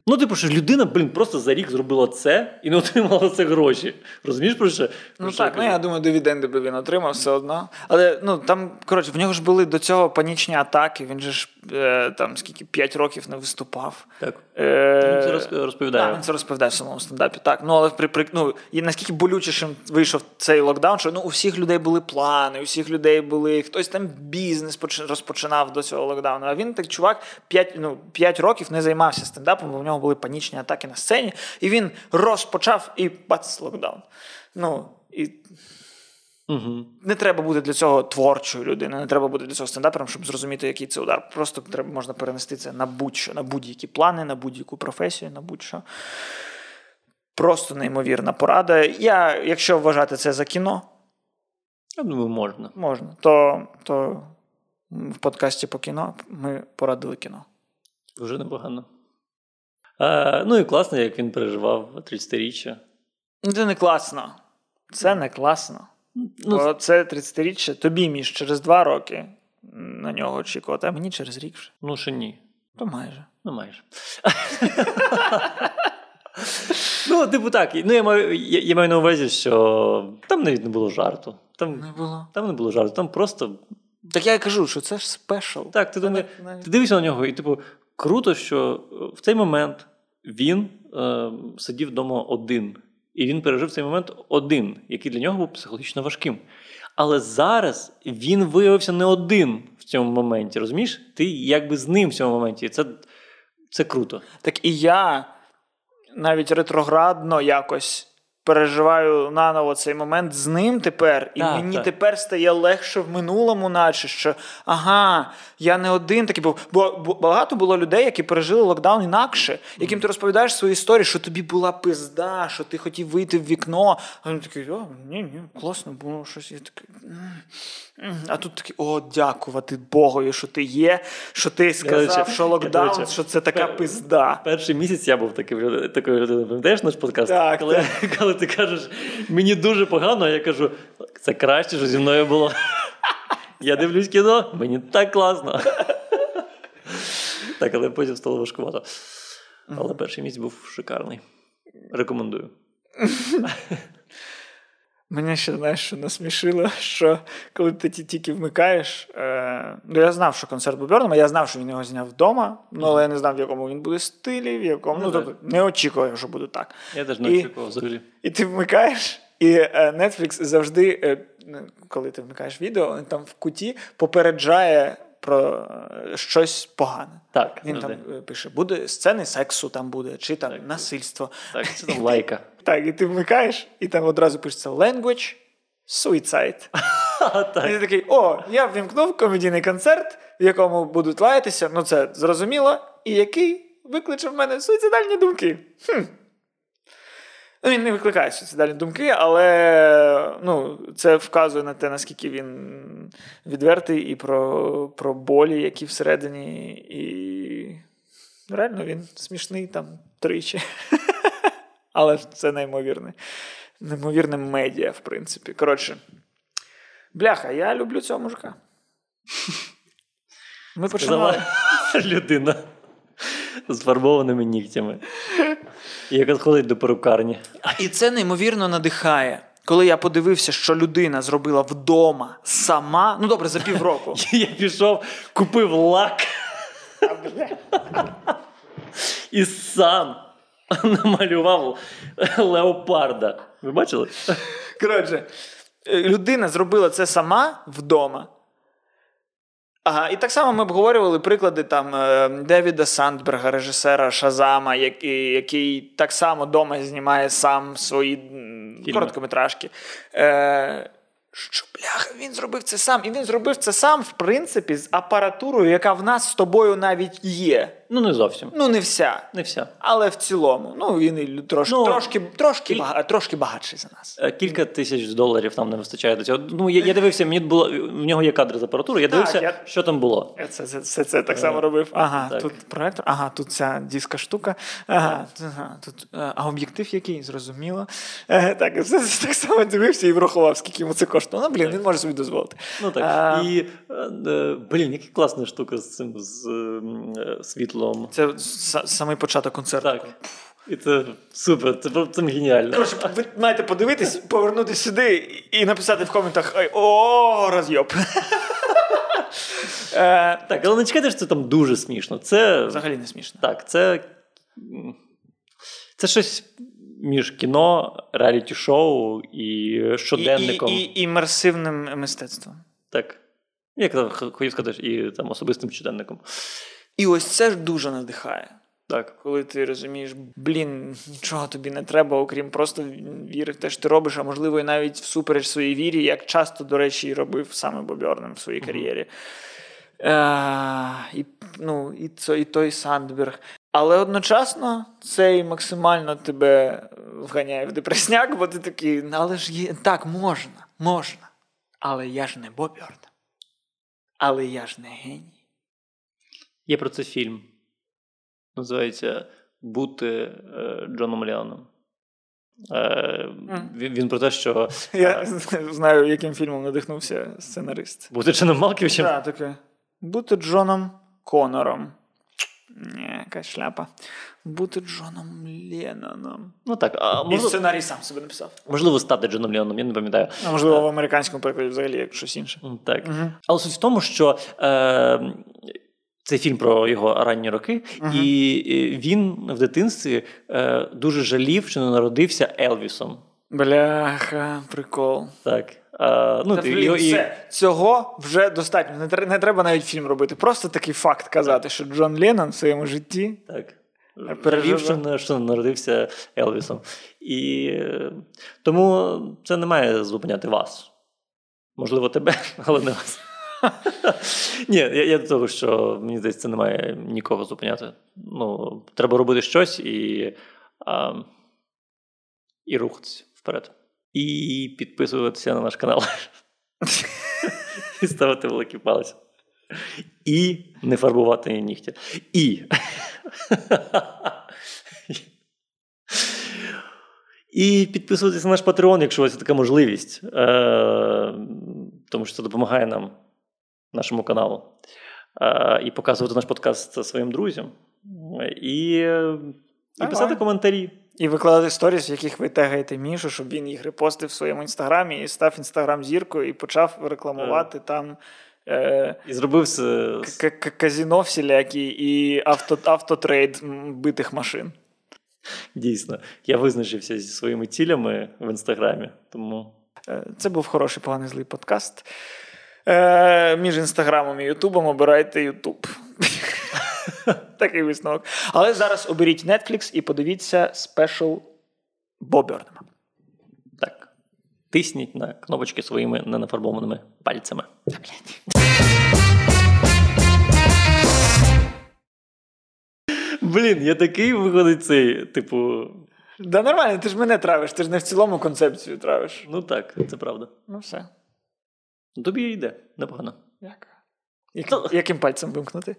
A: Ну, типу, що людина, блін, просто за рік зробила це і не отримала це гроші. Розумієш про що? про
B: Ну
A: що
B: так, ну я думаю, дивіденди би він отримав все одно. Але ну там, коротше, в нього ж були до цього панічні атаки. Він же ж е, там скільки 5 років не виступав.
A: Так.
B: Е,
A: Він це розповідає.
B: Так, він це розповідає в самому стендапі. Так, ну але при, при ну, і наскільки болючішим вийшов цей локдаун, що ну у всіх людей були плани, у всіх людей були хтось там бізнес розпочинав до цього локдауну. А він так чувак 5, ну, 5 років не займався стендапом, бо в нього були панічні атаки на сцені, і він розпочав і бац, локдаун. Ну і
A: Угу.
B: не треба бути для цього творчою людиною, не треба бути для цього стендапером, щоб зрозуміти, який це удар. Просто треба можна перенести це на будь-що, на будь-які плани, на будь-яку професію, на будь-що. Просто неймовірна порада. Я, якщо вважати це за кіно,
A: Я думаю, можна.
B: можна, то, то в подкасті по кіно ми порадили кіно.
A: Дуже непогано. А, ну і класно, як він переживав 30-річчя.
B: Ну, Це не класно. Це не класно.
A: Ну,
B: Бо це 30-річчя, тобі між через два роки на нього очікувати, а мені через рік вже.
A: ну ще ні.
B: То майже.
A: Ну, майже. ну, типу так. Ну, я маю, я, я маю на увазі, що там навіть не було жарту. Там,
B: Не було.
A: там не було жарту, там просто.
B: Так я кажу, що це ж спешл.
A: Так, ти думаєш, ти дивишся на нього, і типу, круто, що е, в цей момент він е, сидів вдома один. І він пережив цей момент один, який для нього був психологічно важким. Але зараз він виявився не один в цьому моменті. Розумієш? Ти якби з ним в цьому моменті. Це, це круто.
B: Так і я навіть ретроградно якось переживаю наново цей момент з ним тепер, і
A: Так,
B: мені
A: так.
B: тепер стає легше в минулому, наче що ага, я не один такий був. Бо, багато було людей, які пережили локдаун інакше, яким ти розповідаєш свою історію, що тобі була пизда, що ти хотів вийти в вікно. А він такий, о, ні, ні, класно було щось. Я такий, а тут такий, о, дякувати Богові, що ти є, що ти сказав, що локдаун, що це така пизда.
A: Перший місяць я був таким такою людиною. Пам'ятаєш наш подкаст?
B: Так,
A: коли, коли ти кажеш, мені дуже погано, а я кажу, це краще, що зі мною було. Я дивлюсь кіно, мені так класно. Так, але потім стало важкувато. Але перший місць був шикарний. Рекомендую.
B: Мене ще знаєш, що насмішило, що коли ти ті- тільки вмикаєш. Е, ну я знав, що концерт був Бьорном, я знав, що він його зняв вдома, ну але я не знав, в якому він буде стилі, в якому. Ну,
A: Ну,
B: тобто не очікував, що буде так.
A: Я теж не
B: І-
A: очікував взагалі.
B: І ти вмикаєш, і е, Netflix завжди, е, ну, коли ти вмикаєш відео, він там в куті попереджає про е, щось погане.
A: Так,
B: Він там
A: завжди.
B: е, пише: буде сцени сексу, там буде, чи там насильство.
A: Так, це там лайка.
B: Так, і ти вмикаєш, і там одразу пишеться language, suicide. І ти такий, о, я ввімкнув комедійний концерт, в якому будуть лаятися, ну це зрозуміло, і який викличе в мене суїцидальні думки. Хм. Ну, він не викликає суїцидальні думки, але ну, це вказує на те, наскільки він відвертий і про, про болі, які всередині, і реально він смішний там тричі. Але це неймовірне. Неймовірне медіа, в принципі. Коротше, бляха, я люблю цього мужика. Ми починали.
A: Сказала людина з фарбованими нігтями. Яка ходить до перукарні.
B: І це неймовірно надихає. Коли я подивився, що людина зробила вдома сама, ну добре, за півроку.
A: Я пішов, купив лак і сам намалював леопарда. Ви бачили?
B: Коротше, е, людина зробила це сама вдома. Ага, і так само ми обговорювали приклади там е, Девіда Сандберга, режисера Шазама, який, який так само вдома знімає сам свої
A: Фільми.
B: короткометражки. Е, що бляха, він зробив це сам. І він зробив це сам, в принципі, з апаратурою, яка в нас з тобою навіть є.
A: Ну, не зовсім.
B: Ну, не вся.
A: Не вся.
B: Але в цілому, ну він трошки,
A: Ну,
B: трошки, трошки,
A: кіль-
B: бага- трошки багатший за нас.
A: Е, Кілька тисяч доларів нам не вистачає до цього. Ну, я, я дивився, мені було в нього є кадри з апаратури. Я
B: Так,
A: дивився,
B: я-
A: що там було.
B: Я це, це, це, це так само робив. Ага,
A: так.
B: тут проектор, ага, тут ця диска штука. Ага, ага тут, е, а об'єктив який, зрозуміло. Е, так, все, так само дивився і врахував, скільки йому це коштує. Ну, блін, він може собі дозволити.
A: Ну так.
B: А,
A: І е, е, блін, яка класна штука з цим з ем, е, світлом.
B: Це самий початок концерту.
A: Так. І це супер, це, це геніально.
B: Коротше, ви маєте подивитись, повернутися сюди і написати в коментах: о, розйоб. Е,
A: Так, але не чекайте, що це там дуже смішно. Це
B: Взагалі не смішно.
A: так, це, це щось між кіно, реаліті-шоу і щоденником.
B: І, і, і імерсивним мистецтвом.
A: Так. Як хотів сказати, і там особистим щоденником.
B: І ось це ж дуже надихає.
A: Так.
B: Коли ти розумієш, блін, нічого тобі не треба, окрім просто віри в те, що ти робиш, а можливо, і навіть всупереч своїй вірі, як часто, до речі, і робив саме Бобі в своїй кар'єрі. Е, і, ну, і, це, і той Сандберг. Але одночасно це і максимально тебе вганяє в депресняк, бо ти такий, «Ну, але ж є, так, можна, можна. Але я ж не Бобі Орден. Але я ж не геній.
A: Є про це фільм. Називається Бути е, Джоном Леоном. Е, він, він про те, що
B: Я
A: е,
B: знаю, яким фільмом надихнувся сценарист.
A: бути Джоном Малковичем.
B: Так, таке. Бути Джоном Конором. Ні, якась шляпа. Бути Джоном Ленноном.
A: Ну так, а
B: І сценарій сам себе написав.
A: можливо стати Джоном Леоном, я не пам'ятаю.
B: А можливо, в американському перекладі взагалі як щось інше.
A: Так.
B: Мгм.
A: Але суть в тому, що е, цей фільм про його ранні роки,
B: Мгм.
A: і е, він в дитинстві е, дуже жалів, що не народився Елвісом.
B: Бляха, прикол.
A: Так. Е, ну,
B: Та,
A: ти-
B: блін,
A: і-
B: все. Цього вже достатньо. Не, не треба навіть фільм робити. Просто такий факт казати, що Джон Леннон в своєму житті
A: Так. Жалів, що, що народився Елвісом. І е, тому це не має зупиняти вас. Можливо, тебе, але не вас. Ні, я, я до того, що мені здається, це не має нікого зупиняти. Ну, треба робити щось і, а, і рухатися вперед. І підписуватися на наш канал. І ставити великий палець. І не фарбувати нігті. І. І підписуватися на наш Patreon, якщо у вас є така можливість. Е, Тому що це допомагає нам, нашому каналу. Е, І показувати наш подкаст своїм друзям. І, і писати коментарі.
B: І викладати сторіс, в яких ви тегаєте Мішу, щоб він їх репостив в своєму інстаграмі і став інстаграм зіркою і почав рекламувати там. Е,
A: І зробив
B: к- к- казіно всілякі і авто, автотрейд битих машин.
A: Дійсно, я визначився зі своїми цілями в інстаграмі. Тому
B: Е, Це був хороший поганий злий подкаст. Е, Між інстаграмом і Ютубом обирайте Ютуб. Такий висновок. Але зараз оберіть Netflix і подивіться спешл Бобернема.
A: так. Тисніть на кнопочки своїми ненафарбованими пальцями. Блін, я такий виходить цей, типу.
B: Да нормально, ти ж мене травиш, ти ж не в цілому концепцію травиш.
A: Ну так, це правда.
B: Ну все.
A: Ну, Тобі йде, непогано.
B: Дякую. Яким, яким пальцем вимкнути?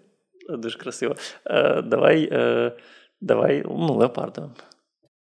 A: Дуже красиво. Е, давай, е, давай, ну, леопардовим.